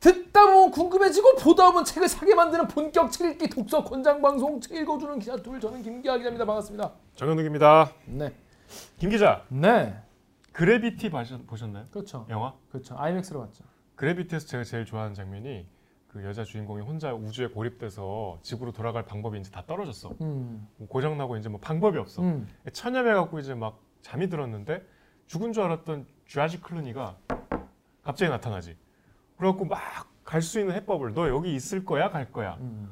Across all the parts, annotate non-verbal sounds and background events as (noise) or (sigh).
듣다 보면 궁금해지고 보다 보면 책을 사게 만드는 본격 책 읽기 독서 권장 방송 책 읽어주는 기자 둘 저는 김기아 기자입니다 반갑습니다. 정현욱입니다. 네, 김 기자, 네, 그래비티 보셨, 보셨나요? 그렇죠, 영화? 그렇죠. 아이맥스로 봤죠. 그래비티에서 제가 제일 좋아하는 장면이 그 여자 주인공이 혼자 우주에 고립돼서 집으로 돌아갈 방법이 이제 다 떨어졌어. 음, 고장 나고 이제 뭐 방법이 없어. 음, 천념해 갖고 이제 막 잠이 들었는데 죽은 줄 알았던 쥐아지 클루니가 갑자기 나타나지. 그래갖고 막 갈 수 있는 해법을 너 여기 있을 거야 갈 거야. 음.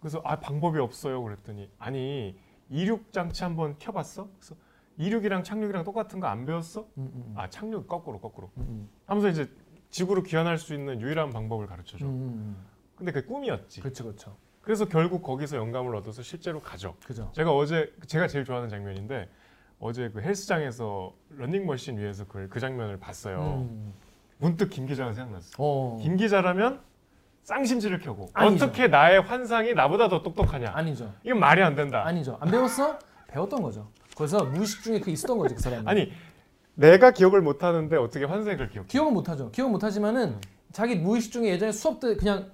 그래서 아 방법이 없어요 그랬더니 아니 이륙 장치 한번 켜봤어? 그래서 이륙이랑 착륙이랑 똑같은 거 안 배웠어? 음, 음, 아 착륙 거꾸로 거꾸로. 음, 하면서 이제 지구로 귀환할 수 있는 유일한 방법을 가르쳐줘. 음, 음, 근데 그게 꿈이었지. 그렇죠, 그렇죠, 그래서 결국 거기서 영감을 얻어서 실제로 가죠. 그죠. 제가 어제 제가 제일 좋아하는 장면인데 어제 그 헬스장에서 러닝머신 위에서 그, 그 장면을 봤어요. 음. 문득 김 기자가 생각났어. 어, 김 기자라면 쌍심지를 켜고 아니죠. 어떻게 나의 환상이 나보다 더 똑똑하냐? 아니죠, 이건 말이 안 된다. 아니죠. 안 배웠어? 배웠던 거죠. 그래서 무의식 중에 그 있었던 거지 그 사람이. 아니 내가 기억을 못 하는데 어떻게 환생을 기억해? 기억은 못 하죠. 기억 못 하지만은 음. 자기 무의식 중에 예전에 수업 때 그냥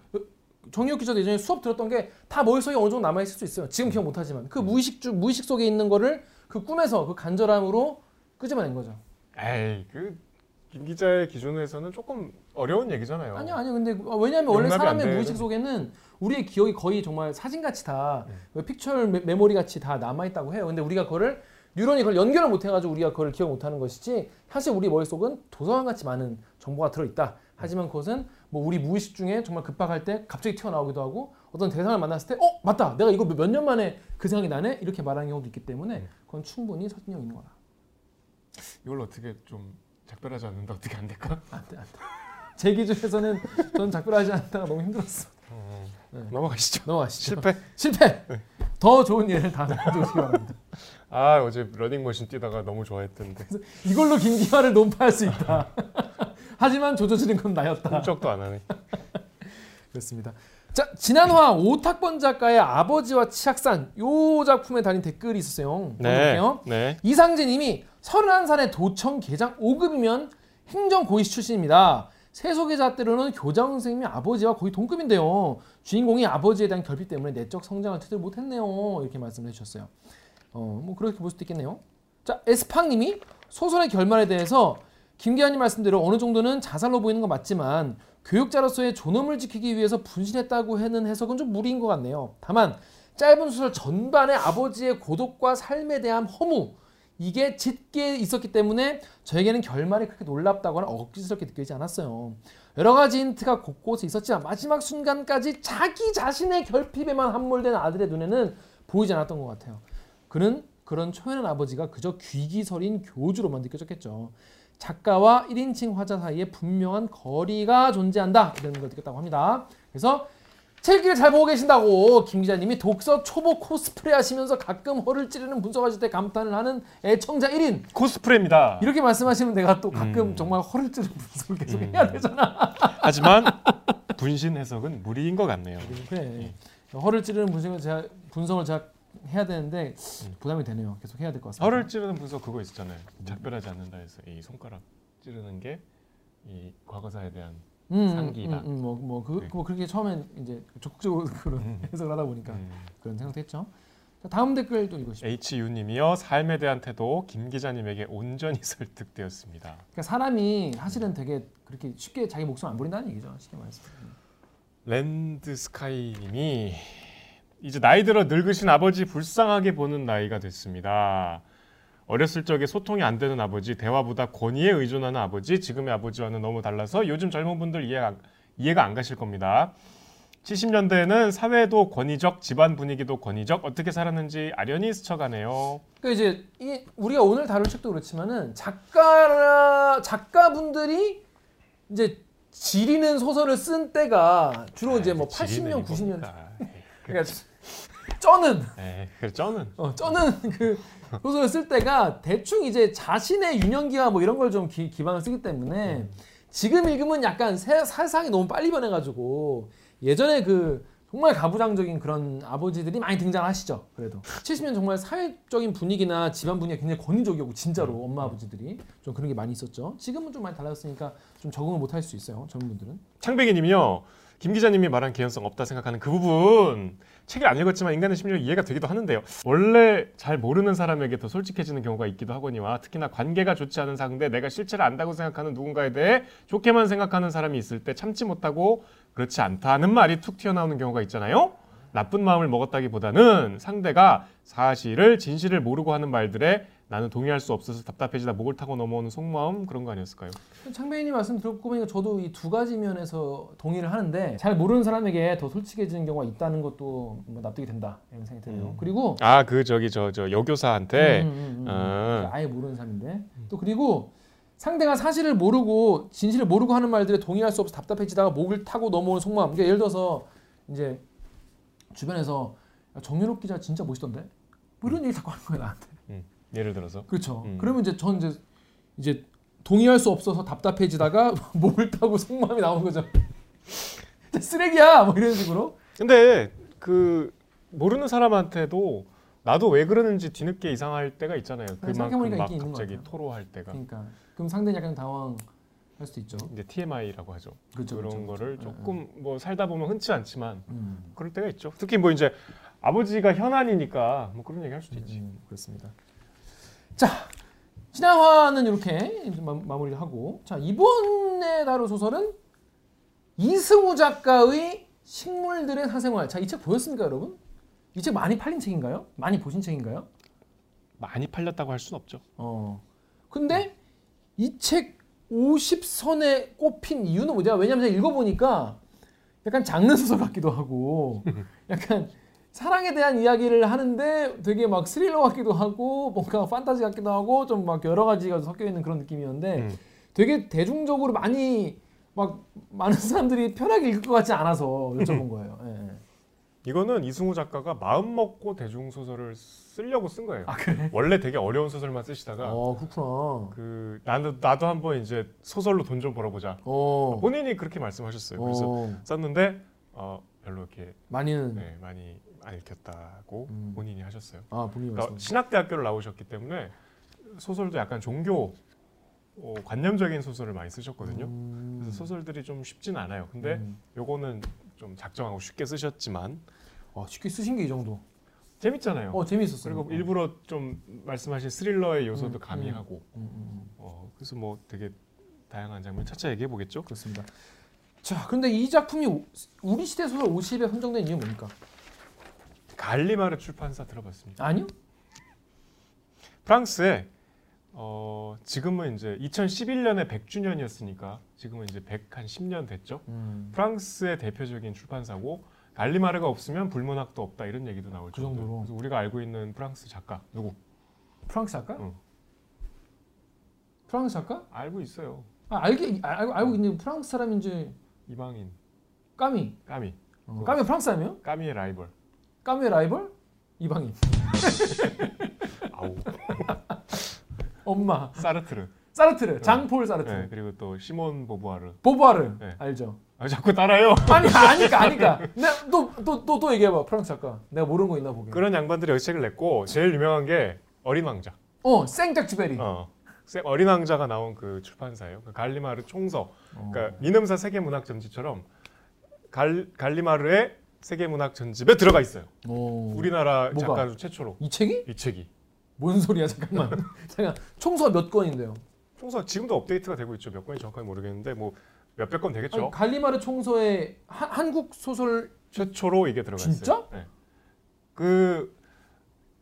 정유혁 기자도 예전에 수업 들었던 게 다 머릿속에 어느 정도 남아 있을 수 있어요. 지금 기억 못 하지만 그 무의식 중 무의식 속에 있는 거를 그 꿈에서 그 간절함으로 끄집어낸 거죠. 에이 그 김 기자의 기준에서는 조금 어려운 얘기잖아요. 아니요, 아니요. 근데 어, 왜냐하면 원래 사람의. 무의식 속에는 우리의 기억이 거의 정말 사진같이 다 네. 그 픽처 메- 메모리 같이 다 남아 있다고 해요. 근데 우리가 그거를 뉴런이 그걸 연결을 못 해가지고 우리가 그걸 기억 못하는 것이지 사실 우리 머릿속은 도서관 같이 많은 정보가 들어있다. 하지만 그것은 뭐 우리 무의식 중에 정말 급박할 때 갑자기 튀어나오기도 하고 어떤 대상을 만났을 때 어 맞다 내가 이거 몇 년 만에 그 생각이 나네 이렇게 말하는 경우도 있기 때문에 네. 그건 충분히 설득력 있는 거다. 이걸 어떻게 좀 작별하지 않는다 어떻게 안 될까? 안돼 안돼. 제 기준에서는 전 작별하지 않다가 너무 힘들었어. 네. 넘어가시죠. 넘어가시죠. 실패. 실패. 더 좋은 일을 다 가져오시기 바랍니다. 아 어제 러닝머신 뛰다가 너무 좋아했던데 이걸로 김기화를 논파할 수 있다. (laughs) 하지만 조져지는 건 나였다. 훌쩍도 안 하네. 그렇습니다. 자 지난화 오탁번 작가의 아버지와 치악산 요 작품에 달린 댓글이 있었어요. 볼게요. 네. 이상재님이 31살의 도청 계장 5급이면 행정고시 출신입니다. 세속의잣대로는 교장 선생님이 아버지와 거의 동급인데요. 주인공이 아버지에 대한 결핍 때문에 내적 성장을 제대로 못했네요. 이렇게 말씀해 주셨어요. 어, 뭐 그렇게 볼 수도 있겠네요. 자, 에스팡님이 소설의 결말에 대해서 김기환님 말씀대로 어느 정도는 자살로 보이는 건 맞지만 교육자로서의 존엄을 지키기 위해서 분신했다고 하는 해석은 좀 무리인 것 같네요. 다만 짧은 소설 전반에 아버지의 고독과 삶에 대한 허무 이게 짙게 있었기 때문에 저에게는 결말이 그렇게 놀랍다거나 억지스럽게 느껴지지 않았어요. 여러 가지 힌트가 곳곳에 있었지만 마지막 순간까지 자기 자신의 결핍에만 함몰된 아들의 눈에는 보이지 않았던 것 같아요. 그는 그런 초연한 아버지가 그저 귀기설인 교주로만 느껴졌겠죠. 작가와 1인칭 화자 사이에 분명한 거리가 존재한다 이런 걸 느꼈다고 합니다. 그래서 책을 잘 보고 계신다고 김 기자님이 독서 초보 코스프레 하시면서 가끔 허를 찌르는 분석하실 때 감탄을 하는 애청자 1인 코스프레입니다. 이렇게 말씀하시면 내가 또 가끔 음. 정말 허를 찌르는 분석을 계속 음. 해야 되잖아. 하지만 (laughs) 분신 해석은 무리인 것 같네요. 그래. 허를 찌르는 분석을 제가 분석을 제가 해야 되는데 부담이 되네요. 계속 해야 될 것 같습니다. 혀를 찌르는 분석 그거 있었잖아요. 작별하지 않는다 해서 이 손가락 찌르는 게 이 과거사에 대한 음, 상기다. 음, 음, 뭐, 뭐, 그, 네. 뭐 그렇게 처음엔 이제 적극적으로 (laughs) 그런 음. 해석을 하다 보니까 음. 그런 생각도 했죠. 자, 다음 댓글 또 읽으시죠. HU님이요 삶에 대한 태도 김 기자님에게 온전히 (laughs) 설득되었습니다. 그러니까 사람이 사실은 되게 그렇게 쉽게 자기 목숨 안 버린다는 얘기죠. 쉽게 말해서. 랜드 스카이님이 이제 나이 들어 늙으신 아버지 불쌍하게 보는 나이가 됐습니다. 어렸을 적에 소통이 안 되는 아버지, 대화보다 권위에 의존하는 아버지, 지금의 아버지와는 너무 달라서 요즘 젊은 분들 이해가, 이해가 안 가실 겁니다. 70년대에는 사회도 권위적, 집안 분위기도 권위적, 어떻게 살았는지 아련히 스쳐가네요. 그러니까 이제 이 우리가 오늘 다룰 책도 그렇지만은 작가 작가분들이 이제 지리는 소설을 쓴 때가 주로 이제 뭐 80년, 90년 그러니까 (laughs) 쩌는 에, 그래 쩌는. 어, 쩌는 그 (laughs) 소설을 쓸 때가 대충 이제 자신의 유년기와 뭐 이런 걸 좀 기반을 쓰기 때문에 지금 읽으면 약간 세, 세상이 너무 빨리 변해가지고 예전에 그 정말 가부장적인 그런 아버지들이 많이 등장하시죠. 그래도 70년 정말 사회적인 분위기나 집안 분위기가 굉장히 권위적이었고 진짜로 엄마 아버지들이 좀 그런 게 많이 있었죠. 지금은 좀 많이 달라졌으니까 좀 적응을 못 할 수 있어요. 젊은 분들은. 창백이님이요. 김 기자님이 말한 개연성 없다 생각하는 그 부분 책을 안 읽었지만 인간의 심리를 이해가 되기도 하는데요. 원래 잘 모르는 사람에게 더 솔직해지는 경우가 있기도 하거니와 특히나 관계가 좋지 않은 상대 내가 실체를 안다고 생각하는 누군가에 대해 좋게만 생각하는 사람이 있을 때 참지 못하고 그렇지 않다는 말이 툭 튀어나오는 경우가 있잖아요. 나쁜 마음을 먹었다기보다는 상대가 사실을 진실을 모르고 하는 말들에 나는 동의할 수 없어서 답답해지다 목을 타고 넘어오는 속마음 그런 거 아니었을까요? 창배인님 말씀 듣고 보니까 저도 이 두 가지 면에서 동의를 하는데 잘 모르는 사람에게 더 솔직해지는 경우가 있다는 것도 뭐 납득이 된다 이런 생각이 들어요. 음. 그리고 아 그 저기 저 저 여교사한테 음, 음, 음, 음. 아. 아예 모르는 사람인데 또 그리고 상대가 사실을 모르고 진실을 모르고 하는 말들에 동의할 수 없어 답답해지다가 목을 타고 넘어오는 속마음. 그러니까 예를 들어서 이제 주변에서 야, 정유롭 기자 진짜 멋있던데 뭐 이런 얘기 자꾸 하는 거야 나한테. 예를 들어서 그렇죠. 음. 그러면 이제 전 이제 이제 동의할 수 없어서 답답해지다가 (laughs) 목을 타고 속마음이 나오는 거죠. (laughs) 쓰레기야 뭐 이런 식으로. 근데 그 모르는 사람한테도 나도 왜 그러는지 뒤늦게 이상할 때가 있잖아요. 그만큼 생각해보니까 막 갑자기. 토로할 때가 그러니까 그럼 상대는 약간 당황 할 수도 있죠. 이제 TMI라고 하죠. 그렇죠. 그런 그렇죠, 거를 그렇죠. 조금 뭐 살다 보면 흔치 않지만 음. 그럴 때가 있죠. 특히 뭐 이제 아버지가 현안이니까 뭐 그런 얘기 할 수도 있지. 음, 그렇습니다. 자, 신화화는 이렇게 마, 마무리를 하고 자 이번에 다룰 소설은 이승우 작가의 식물들의 사생활. 자, 이 책 보셨습니까, 여러분? 이 책 많이 팔린 책인가요? 많이 보신 책인가요? 많이 팔렸다고 할 수는 없죠. 어. 근데 이 책 50선에 꼽힌 이유는 뭐냐? 왜냐면 제가 읽어보니까 약간 장르 소설 같기도 하고 (laughs) 약간 사랑에 대한 이야기를 하는데 되게 막 스릴러 같기도 하고 뭔가 판타지 같기도 하고 좀 막 여러 가지가 섞여 있는 그런 느낌이었는데 음. 되게 대중적으로 많이 막 많은 사람들이 편하게 읽을 것 같지 않아서 여쭤본 (laughs) 거예요. 예, 예. 이거는 이승우 작가가 마음 먹고 대중 소설을 쓰려고 쓴 거예요. 아 그래? 원래 되게 어려운 소설만 쓰시다가 어 그렇구나. 그 나도 나도 한번 이제 소설로 돈 좀 벌어보자. 어. 본인이 그렇게 말씀하셨어요. 그래서 어. 썼는데 어, 별로 이렇게 많이는 네, 많이 안 읽혔다고 음. 본인이 하셨어요. 아 본인이 그러니까. 신학대학교를 나오셨기 때문에 소설도 약간 종교 어, 관념적인 소설을 많이 쓰셨거든요. 음. 그래서 소설들이 좀 쉽진 않아요. 근데 음. 요거는 좀 작정하고 쉽게 쓰셨지만 아, 쉽게 쓰신 게 이 정도. 재밌잖아요. 어 재밌었어요. 그리고 어. 일부러 좀 말씀하신 스릴러의 요소도 음, 가미하고 음, 음, 음. 어, 그래서 뭐 되게 다양한 장면 차차 얘기해 보겠죠. 그렇습니다. 자, 그런데 이 작품이 오- 우리 시대 소설 50에 선정된 이유 뭡니까? 갈리마르 출판사 들어봤습니다. 아니요? 프랑스에 어, 지금은 이제 2011년에 100주년이었으니까 지금은 이제 100한 10년 됐죠. 음, 프랑스의 대표적인 출판사고 갈리마르가 없으면 불문학도 없다 이런 얘기도 나올 그 정도. 정도로. 그래서 우리가 알고 있는 프랑스 작가 누구 프랑스 작가? 응. 프랑스 작가? 알고 있어요. 아, 알게 아, 알고 알고 있는 프랑스 사람인지 이방인 까미. 까미 어, 까미 프랑스 사람이요? 까미의 라이벌. 까미의 라이벌? 이방인. (laughs) 아우 엄마. 사르트르. 사르트르. 장폴 사르트르. 네, 그리고 또 시몬 보부아르. 보부아르. 네. 알죠? 아, 자꾸 따라요. 아니 아니까 아니까. (laughs) 내또또 또 또 얘기해봐 프랑스 작가. 내가 모르는 거 있나 보게. 그런 양반들이 여기 책을 냈고 제일 유명한 게 어린 왕자. 어 생작주베리. 어. 쌤, 어린 왕자가 나온 그 출판사예요. 그 갈리마르 총서. 어. 그러니까 미음사 세계 문학 전집처럼 갈 갈리마르의 세계 문학 전집에 들어가 있어요. 오. 우리나라 뭐가? 작가로 최초로 이 책이? 이 책이. 뭔 소리야 잠깐만. (laughs) 잠깐 총수가 몇 건인데요? 총서 지금도 업데이트가 되고 있죠. 몇 권이 정확하게 모르겠는데 뭐 몇백 권 되겠죠. 아니, 갈리마르 총서에 한, 한국 소설 최초로 이게 들어가 진짜? 있어요. 네. 그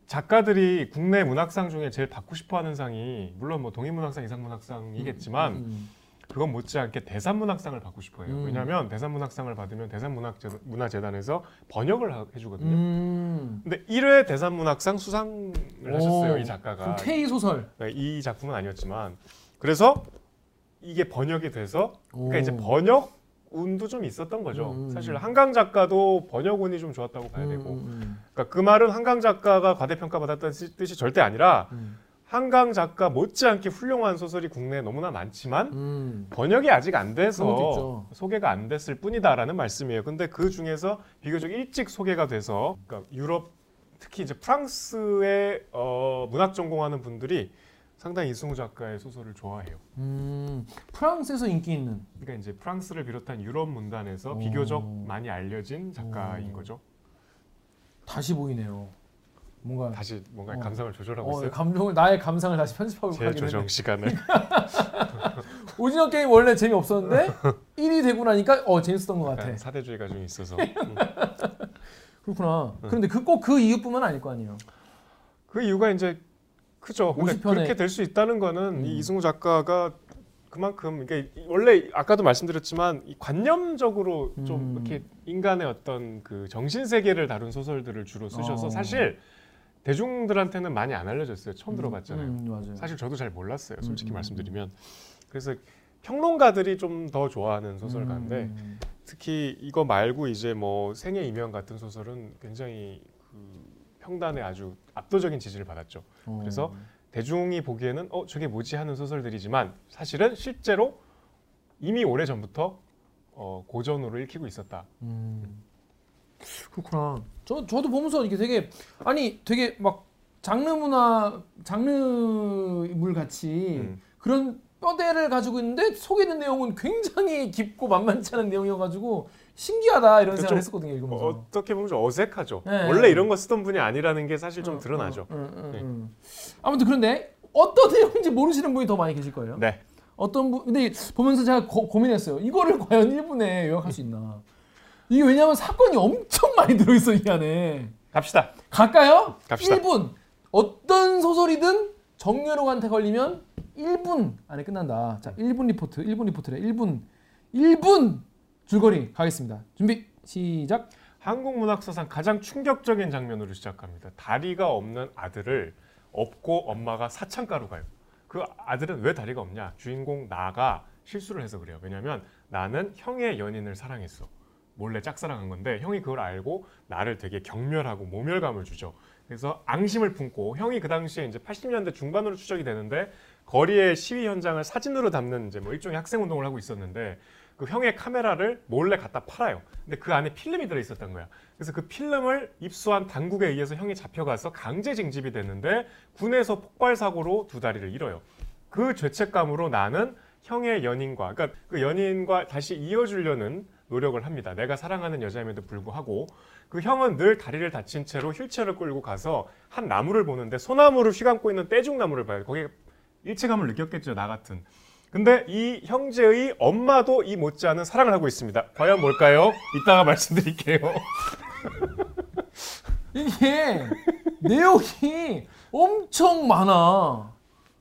작가들이 국내 문학상 중에 제일 받고 싶어하는 상이 물론 뭐 동인문학상, 이상문학상이겠지만 음, 그건 못지않게 대산문학상을 받고 싶어해요. 음. 왜냐하면 대산문학상을 받으면 대산문화재단에서 번역을 하- 해주거든요. 음. 근데 1회 대산문학상 수상을 하셨어요, 오, 이 작가가. K 소설. 네, 이 작품은 아니었지만 그래서 이게 번역이 돼서 그러니까 오. 이제 번역 운도 좀 있었던 거죠. 음. 사실 한강 작가도 번역 운이 좀 좋았다고 봐야 음, 되고. 음, 그러니까 그 말은 한강 작가가 과대평가 받았다는 뜻이- 뜻이 절대 아니라 음, 한강 작가 못지않게 훌륭한 소설이 국내에 너무나 많지만 음. 번역이 아직 안 돼서. 소개가 안 됐을 뿐이다라는 말씀이에요. 근데 그 중에서 비교적 일찍 소개가 돼서 그러니까 유럽 특히 이제 프랑스의 어, 문학 전공하는 분들이 상당히 이승우 작가의 소설을 좋아해요. 음, 프랑스에서 인기 있는. 그러니까 이제 프랑스를 비롯한 유럽 문단에서 오. 비교적 많이 알려진 작가인 오. 거죠. 다시 보이네요. 뭔가 다시 뭔가 어. 감상을 조절하고 어, 있어요. 감정을 나의 감상을 다시 편집하고 재조정 했네. 시간을. (laughs) 오징어 게임 원래 재미 없었는데 1위 되고 나니까 어 재밌었던 것 같아. 사대주의가 좀 있어서 음. (laughs) 그렇구나. 네. 그런데 그꼭그 이유뿐만 아닐 거 아니에요. 그 이유가 이제 크죠. 근데 50 편에- 그렇게 될 수 있다는 거는 음. 이 이승우 작가가 그만큼 그러니까 원래 아까도 말씀드렸지만 이 관념적으로 좀 음. 이렇게 인간의 어떤 그 정신 세계를 다룬 소설들을 주로 쓰셔서 어. 사실 대중들한테는 많이 안 알려졌어요. 처음 들어봤잖아요. 음. 사실 저도 잘 몰랐어요. 솔직히 음, 음, 말씀드리면 그래서 평론가들이 좀 더 좋아하는 소설가인데 음, 특히 이거 말고 이제 뭐 생애 이면 같은 소설은 굉장히 그 평단에 아주 압도적인 지지를 받았죠. 어. 그래서 대중이 보기에는 어 저게 뭐지 하는 소설들이지만 사실은 실제로 이미 오래 전부터 어, 고전으로 읽히고 있었다. 음. 그렇구나. 저 저도 보면서 이게 되게 아니 되게 막 장르 문화 장르물 같이 음. 그런 뼈대를 가지고 있는데 속에 있는 내용은 굉장히 깊고 만만치 않은 내용이어가지고 신기하다 이런 좀 생각을 했었거든요 읽으면서. 어떻게 보면 좀 어색하죠. 네. 원래 이런 거 쓰던 분이 아니라는 게 사실 좀 어, 드러나죠. 어, 어, 어, 네. 어. 아무튼 그런데 어떤 (laughs) 내용인지 모르시는 분이 더 많이 계실 거예요. 네. 어떤 분 근데 보면서 제가 고, 고민했어요. 이거를 (laughs) 과연 1분에 요약할 수 있나? 이게 왜냐하면 사건이 엄청 많이 들어있어 이 안에. 갑시다. 갈까요? 갑시다. 1분. 어떤 소설이든 정유롱한테 걸리면 1분 안에 끝난다. 자, 1분 리포트, 1분 리포트래. 1분, 1분 줄거리 가겠습니다. 준비 시작. 한국 문학사상 가장 충격적인 장면으로 시작합니다. 다리가 없는 아들을 업고 엄마가 사창가로 가요. 그 아들은 왜 다리가 없냐? 주인공 나가 실수를 해서 그래요. 왜냐하면 나는 형의 연인을 사랑했어. 몰래 짝사랑한 건데 형이 그걸 알고 나를 되게 경멸하고 모멸감을 주죠. 그래서 앙심을 품고 형이 그 당시에 이제 80년대 중반으로 추적이 되는데 거리의 시위 현장을 사진으로 담는 이제 뭐 일종의 학생 운동을 하고 있었는데 그 형의 카메라를 몰래 갖다 팔아요. 근데 그 안에 필름이 들어 있었던 거야. 그래서 그 필름을 입수한 당국에 의해서 형이 잡혀가서 강제 징집이 됐는데 군에서 폭발 사고로 두 다리를 잃어요. 그 죄책감으로 나는 형의 연인과 그러니까 그 연인과 다시 이어주려는 노력을 합니다. 내가 사랑하는 여자임에도 불구하고 그 형은 늘 다리를 다친 채로 휠체어를 끌고 가서 한 나무를 보는데 소나무를 휘감고 있는 떼죽나무를 봐요. 거기에 일체감을 느꼈겠죠, 나 같은. 근데 이 형제의 엄마도 이 못지않은 사랑을 하고 있습니다. 과연 뭘까요? 이따가 말씀드릴게요. (laughs) 이게 내용이 엄청 많아.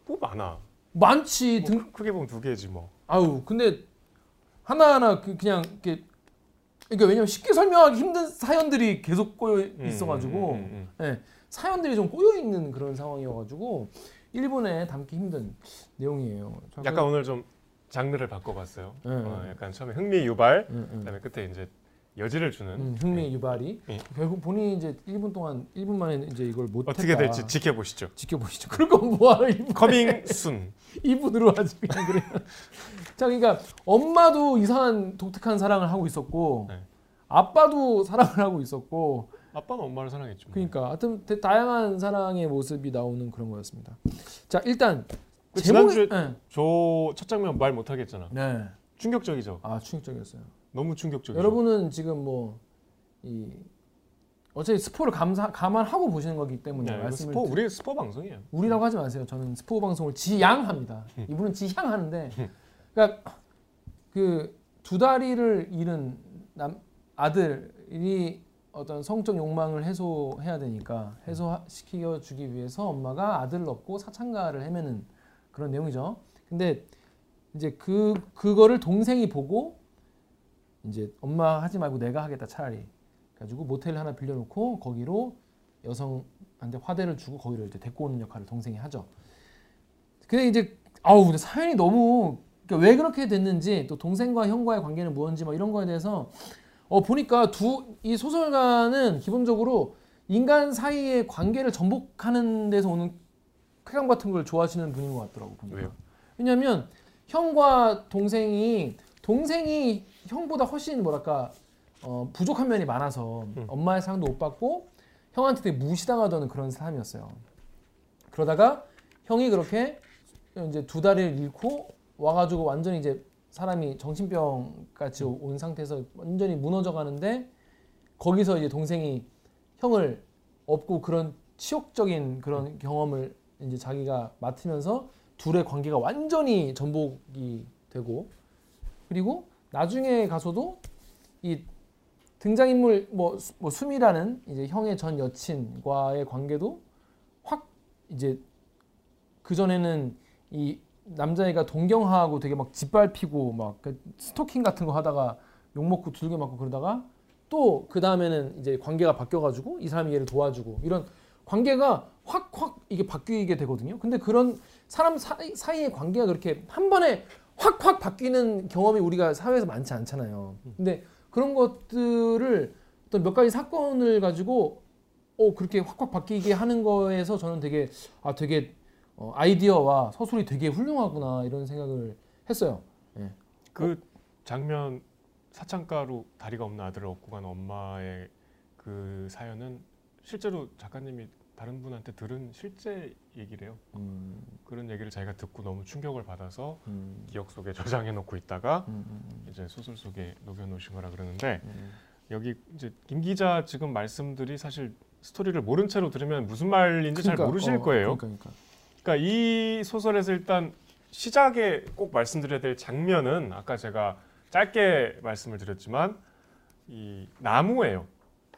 뭐 많아. 많지. 뭐 등, 크- 크게 보면 두 개지 뭐. 아유, 근데 하나하나 그- 그냥 이렇게 그러니까 왜냐면 쉽게 설명하기 힘든 사연들이 계속 꼬여 음, 있어가지고 음. 예, 사연들이 좀 꼬여 있는 그런 상황이어가지고 일본에 담기 힘든 내용이에요. 자, 약간 오늘 좀 장르를 바꿔봤어요. 네. 어, 약간 처음에 흥미 유발, 음, 음. 그다음에 끝에 이제 여지를 주는 음, 흥미 유발이 예. 결국 본인이 이제 1분 동안 1분 만에 이제 이걸 못했다. 어떻게 될지 지켜보시죠. 지켜보시죠. 건 뭐하러 1분 coming soon. 2분으로 하지 그냥 그래. (laughs) 자, 그러니까 엄마도 이상한 독특한 사랑을 하고 있었고 네. 아빠도 사랑을 하고 있었고 아빠는 엄마를 사랑했죠. 뭐. 그러니까 하여튼 대- 다양한 사랑의 모습이 나오는 그런 거였습니다. 자, 일단 그 제목이- 지난주에 네. 저첫 장면 말 못하겠잖아. 네. 충격적이죠. 아, 충격적이었어요. 너무 충격적이죠. 여러분은 지금 뭐 이 어차피 스포를 감사, 감안하고 보시는 거기 때문에 네, 말씀을 스포 드- 우리 스포 방송이에요. 우리라고 하지 마세요. 저는 스포 방송을 지양합니다. (laughs) 이분은 지향하는데, 그러니까 그 두 다리를 잃은 남 아들이 어떤 성적 욕망을 해소해야 되니까 해소시켜 주기 위해서 엄마가 아들을 얻고 사창가를 헤매는 그런 내용이죠. 근데 이제 그 그거를 동생이 보고 이제 엄마 하지 말고 내가 하겠다 차라리 가지고 모텔 하나 빌려놓고 거기로 여성한테 화대를 주고 거기를 이제 데리고 오는 역할을 동생이 하죠. 근데 이제 아우 근데 사연이 너무 그러니까 왜 그렇게 됐는지 또 동생과 형과의 관계는 무엇인지 뭐 이런 거에 대해서 어 보니까 두 이 소설가는 기본적으로 인간 사이의 관계를 전복하는 데서 오는 쾌감 같은 걸 좋아하시는 분인 것 같더라고 보니까. 왜요? 왜냐하면 형과 동생이 동생이 형보다 훨씬 뭐랄까 어, 부족한 면이 많아서 음. 엄마의 사랑도 못 받고 형한테 되게 무시당하던 그런 사람이었어요. 그러다가 형이 그렇게 이제 두 다리를 잃고 와가지고 완전히 이제 사람이 정신병 같이 온 상태에서 완전히 무너져 가는데 거기서 이제 동생이 형을 업고 그런 치욕적인 그런 경험을 이제 자기가 맡으면서 둘의 관계가 완전히 전복이 되고 그리고 나중에 가서도 이 등장인물 뭐, 수- 뭐 수미라는 이제 형의 전 여친과의 관계도 확 이제 그 전에는 이 남자애가 동경하고 되게 막 짓밟히고 막그 스토킹 같은 거 하다가 욕 먹고 두들겨 맞고 그러다가 또 그 다음에는 이제 관계가 바뀌어가지고 이 사람이 얘를 도와주고 이런 관계가 확 확 이게 바뀌게 되거든요. 근데 그런 사람 사이, 사이의 관계가 그렇게 한 번에 확확 바뀌는 경험이 우리가 사회에서 많지 않잖아요. 근데 그런 것들을 어떤 몇 가지 사건을 가지고 어 그렇게 확확 바뀌게 하는 거에서 저는 되게 아 되게 어, 아이디어와 서술이 되게 훌륭하구나 이런 생각을 했어요. 그 장면 사창가로 다리가 없는 아들을 얻고 간 엄마의 그 사연은 실제로 작가님이 다른 분한테 들은 실제 얘기래요. 음, 그런 얘기를 자기가 듣고 너무 충격을 받아서 음, 기억 속에 저장해 놓고 있다가 음, 음, 이제 소설 속에 녹여 놓으신 거라 그러는데 음. 여기 이제 김 기자 지금 말씀들이 사실 스토리를 모른 채로 들으면 무슨 말인지 잘 그러니까, 모르실 어, 거예요. 그러니까, 그러니까. 그러니까 이 소설에서 일단 시작에 꼭 말씀드려야 될 장면은 아까 제가 짧게 말씀을 드렸지만 이 나무예요.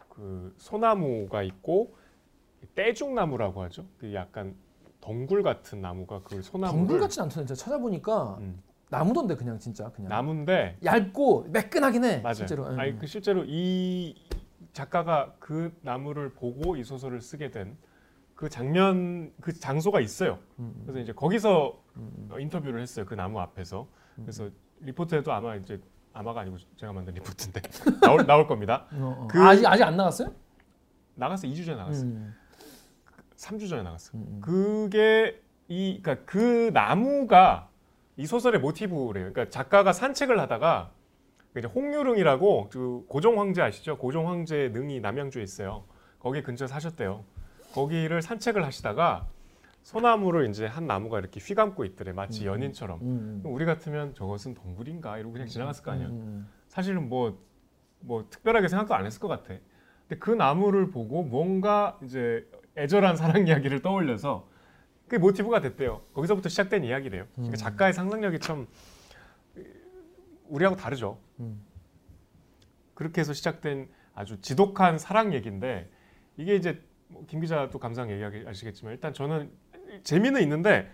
그 소나무가 있고 떼죽나무라고 하죠. 그 약간 덩굴 같은 나무가 그 소나무를 덩굴 같진 않던데 제가 찾아보니까 음, 나무던데 그냥 진짜 그냥 나무인데 얇고 매끈하긴 해 맞아요. 실제로. 음. 아니 그 실제로 이 작가가 그 나무를 보고 이 소설을 쓰게 된 그 장면 그 장소가 있어요. 음, 그래서 이제 거기서 음, 어, 인터뷰를 했어요. 그 나무 앞에서. 그래서 리포트에도 아마 이제 아마가 아니고 제가 만든 리포트인데 (laughs) 나올 나올 겁니다. 음. 어, 어. 그- 아, 아직 아직 안 나갔어요? 나갔어 2주 전에 나갔어. 음, 3주 전에 나갔어. 음, 음. 그게 이 그러니까 그 나무가 이 소설의 모티브래요. 그러니까 작가가 산책을 하다가 그 이제 홍유릉이라고 그 고종 황제 아시죠? 고종 황제 능이 남양주에 있어요. 거기 근처에 사셨대요. 거기를 산책을 하시다가 소나무를 이제 한 나무가 이렇게 휘감고 있더래. 마치 음. 연인처럼. 음, 음. 우리 같으면 저것은 덩굴인가 이러고 그냥 지나갔을 거 아니야. 음, 사실은 뭐, 뭐 특별하게 생각도 안 했을 것 같아. 근데 그 나무를 보고 뭔가 이제 애절한 사랑 이야기를 떠올려서 그게 모티브가 됐대요. 거기서부터 시작된 이야기래요. 그러니까 음. 작가의 상상력이 참 우리하고 다르죠. 음. 그렇게 해서 시작된 아주 지독한 사랑 얘기인데 이게 이제 뭐김 기자도 감상 얘기하시겠지만 일단 저는 재미는 있는데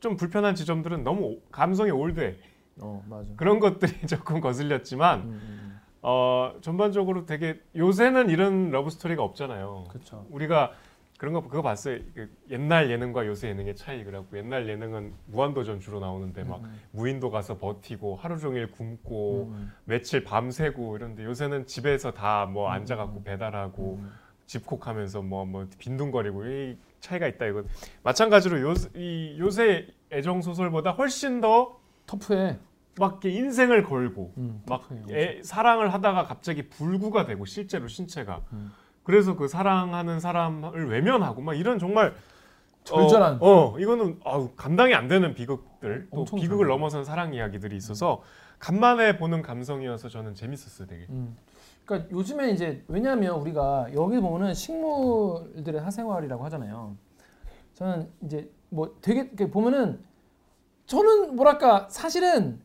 좀 불편한 지점들은 너무 오- 감성이 old해. 어 맞아. 그런 것들이 (laughs) 조금 거슬렸지만 음, 음, 어 전반적으로 되게 요새는 이런 러브 스토리가 없잖아요. 그렇죠. 우리가 그런 거 그거 봤어요. 그 옛날 예능과 요새 예능의 차이 그래갖고 옛날 예능은 무한도전 주로 나오는데 막 음, 무인도 가서 버티고 하루 종일 굶고 음, 며칠 밤새고 이런데 요새는 집에서 다뭐 음, 앉아갖고 음. 배달하고 음. 집콕하면서 뭐 뭐 빈둥거리고 이 차이가 있다 이거 마찬가지로 요, 이 요새 애정 소설보다 훨씬 더 터프해. 막 인생을 걸고 음, 막. 애, 사랑을 하다가 갑자기 불구가 되고 실제로 신체가 음. 그래서 그 사랑하는 사람을 외면하고 막 이런 정말 절절한. 어, 어, 이거는 아우, 감당이 안 되는 비극들 또 비극을. 넘어선 사랑 이야기들이 있어서 간만에 보는 감성이어서 저는 재밌었어요 되게 음. 그러니까 요즘에 이제 왜냐하면 우리가 여기 보면은 식물들의 사생활이라고 하잖아요. 저는 이제 뭐 되게 이렇게 보면은 저는 뭐랄까 사실은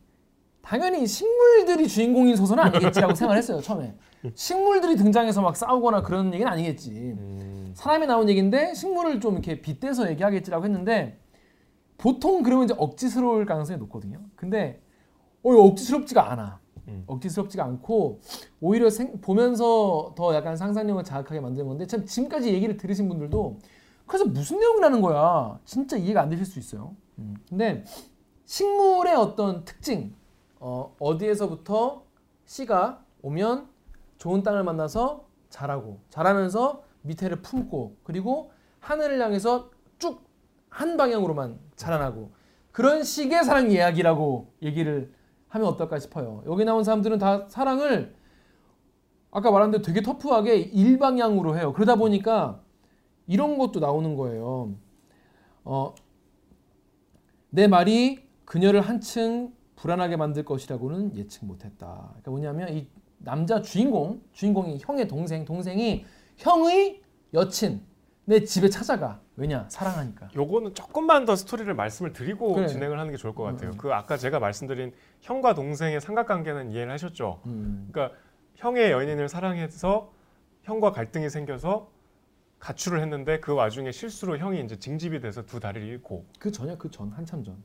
당연히 식물들이 주인공인 소설은 아니겠지라고 생각했어요 처음에. 식물들이 등장해서 막 싸우거나 그런 얘기는 아니겠지. 음, 사람이 나온 얘기인데 식물을 좀 이렇게 빗대서 얘기하겠지라고 했는데 보통 그러면 이제 억지스러울 가능성이 높거든요. 근데 어 억지스럽지가 않아. 음. 억지스럽지가 않고 오히려 생- 보면서 더 약간 상상력을 자극하게 만드는 건데 참 지금까지 얘기를 들으신 분들도 그래서 무슨 내용이라는 거야 진짜 이해가 안 되실 수 있어요. 음. 근데 식물의 어떤 특징 어, 어디에서부터 씨가 오면 좋은 땅을 만나서 자라고 자라면서 밑에를 품고 그리고 하늘을 향해서 쭉 한 방향으로만 자라나고 그런 식의 사랑 이야기라고 얘기를 하면 어떨까 싶어요. 여기 나온 사람들은 다 사랑을 아까 말한 대로 되게 터프하게 일방향으로 해요. 그러다 보니까 이런 것도 나오는 거예요. 어, 내 말이 그녀를 한층 불안하게 만들 것이라고는 예측 못했다. 그러니까 뭐냐면 이 남자 주인공, 주인공이 형의 동생, 동생이 형의 여친 내 집에 찾아가. 왜냐? 사랑하니까. 요거는 조금만 더 스토리를 말씀을 드리고 그래. 진행을 하는 게 좋을 것 같아요. 음. 그 아까 제가 말씀드린 형과 동생의 삼각관계는 이해를 하셨죠. 음. 그러니까 형의 연인을 사랑해서 형과 갈등이 생겨서 가출을 했는데 그 와중에 실수로 형이 이제 징집이 돼서 두 다리를 잃고 그 전이야, 그 전, 한참 전.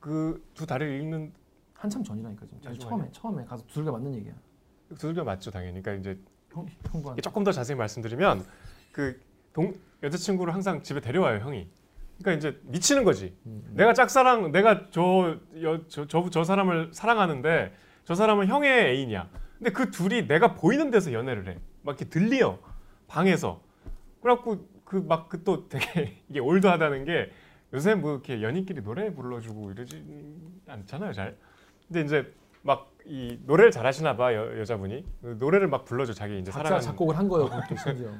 그 두 다리를 잃는 한참 전이라니까 지금. 처음에 처음에 가서 두들겨 맞는 얘기야. 두들겨 맞죠 당연히. 그러니까 이제 형 조금 더 자세히 말씀드리면 그 동, 여자친구를 항상 집에 데려와요 형이. 그러니까 이제 미치는 거지. 음. 내가 짝사랑, 내가 저저저 저, 저 사람을 사랑하는데 저 사람은 형의 애인이야. 근데 그 둘이 내가 보이는 데서 연애를 해. 막 이렇게 들려 방에서. 그래갖고 그 막 그 또 되게 (laughs) 이게 올드하다는 게 요새 뭐 이렇게 연인끼리 노래 불러주고 이러지 않잖아요 잘. 근데 이제 막 이 노래를 잘하시나 봐 여, 여자분이 그 노래를 막 불러줘 자기 이제 사랑하는 작곡을 한 거예요, 그것도 (laughs) 심지어.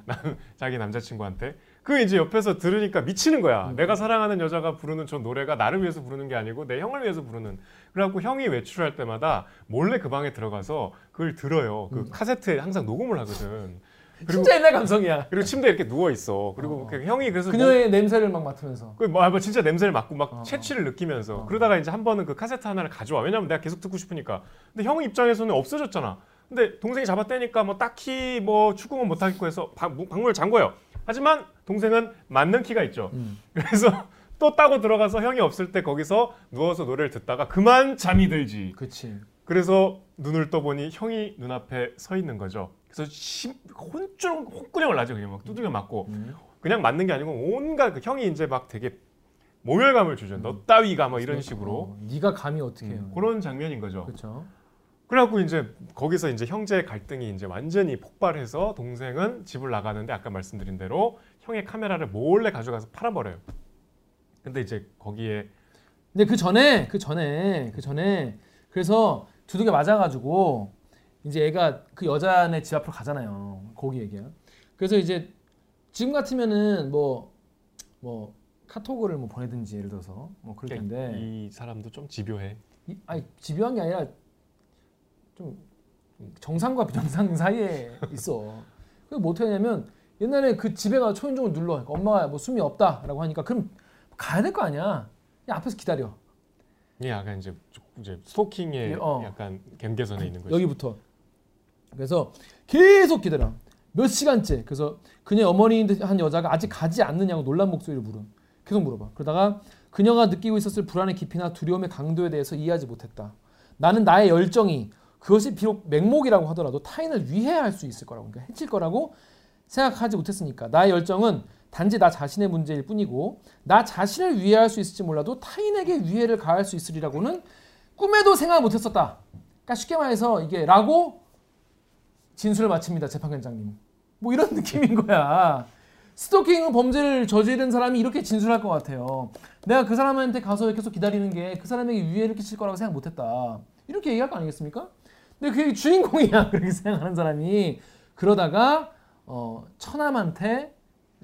자기 남자친구한테 그 이제 옆에서 들으니까 미치는 거야. 음. 내가 사랑하는 여자가 부르는 저 노래가 나를 위해서 부르는 게 아니고 내 형을 위해서 부르는. 그래갖고 형이 외출할 때마다 몰래 그 방에 들어가서 그걸 들어요. 그 음. 카세트에 항상 녹음을 하거든. 그리고 진짜 옛날 감성이야. 그리고 침대에 이렇게 누워 있어. 그리고 어. 그 형이 그래서 그녀의 냄새를 막 맡으면서. 그 뭐, 뭐 진짜 냄새를 맡고 막 어. 채취를 느끼면서 어. 그러다가 이제 한 번은 그 카세트 하나를 가져와 왜냐면 내가 계속 듣고 싶으니까 근데 형 입장에서는 없어졌잖아 근데 동생이 잡아떼니까 뭐 딱히 뭐 추궁은 못하겠고 해서 방, 방문을 잠궈요 하지만 동생은 맞는 키가 있죠 음. (laughs) 그래서 또 따고 들어가서 형이 없을 때 거기서 누워서 노래를 듣다가 그만 잠이 들지 그렇지. 그래서 눈을 떠보니 형이 눈앞에 서 있는 거죠 그래서 심, 혼쭐 혼꾸녕을 나죠 그냥 막 두들겨 맞고 음. 그냥 맞는 게 아니고 온갖 그 형이 이제 막 되게 모멸감을 주죠. 너 따위가 뭐 이런 식으로 어, 네가 감히 어떻게 해요? 음, 그런 장면인 거죠. 그렇죠. 그래갖고 이제 거기서 이제 형제 갈등이 이제 완전히 폭발해서 동생은 집을 나가는데 아까 말씀드린 대로 형의 카메라를 몰래 가져가서 팔아버려요. 근데 이제 거기에 근데 그 전에 그 전에 그 전에 그래서 두들겨 맞아가지고 이제 애가 그 여자네 집 앞으로 가잖아요. 거기 얘기야. 그래서 이제 지금 같으면은 뭐 뭐 카톡을 뭐 보내든지 예를 들어서 뭐 그럴 텐데 이 사람도 좀 집요해. 이, 아니 집요한 게 아니라 좀 정상과 비정상 (laughs) 사이에 있어. 어떻게 하냐면 옛날에 그 집에 가서 초인종을 눌러. 그러니까 엄마가 뭐 숨이 없다라고 하니까 그럼 가야 될 거 아니야. 그냥 앞에서 기다려. 이게 약간 이제 조- 이제 스토킹의 어. 약간 경계선에 있는 거죠. 여기부터. 그래서 계속 기다려. 몇 시간째. 그래서 그녀 어머니인 듯한 여자가 아직 가지 않느냐고 놀란 목소리를 물어. 계속 물어봐. 그러다가 그녀가 느끼고 있었을 불안의 깊이나 두려움의 강도에 대해서 이해하지 못했다. 나는 나의 열정이 그것이 비록 맹목이라고 하더라도 타인을 위해할 수 있을 거라고, 그러니까 해칠 거라고 생각하지 못했으니까 나의 열정은 단지 나 자신의 문제일 뿐이고 나 자신을 위해할 수 있을지 몰라도 타인에게 위해를 가할 수 있으리라고는 꿈에도 생각 못했었다. 그러니까 쉽게 말해서 이게 라고 진술을 마칩니다 재판관장님. 뭐 이런 (laughs) 느낌인 거야. 스토킹 범죄를 저지른 사람이 이렇게 진술할 것 같아요. 내가 그 사람한테 가서 계속 기다리는 게 그 사람에게 위해를 끼칠 거라고 생각 못했다. 이렇게 얘기할 거 아니겠습니까? 근데 그게 주인공이야 (laughs) 그렇게 생각하는 사람이 그러다가 어, 처남한테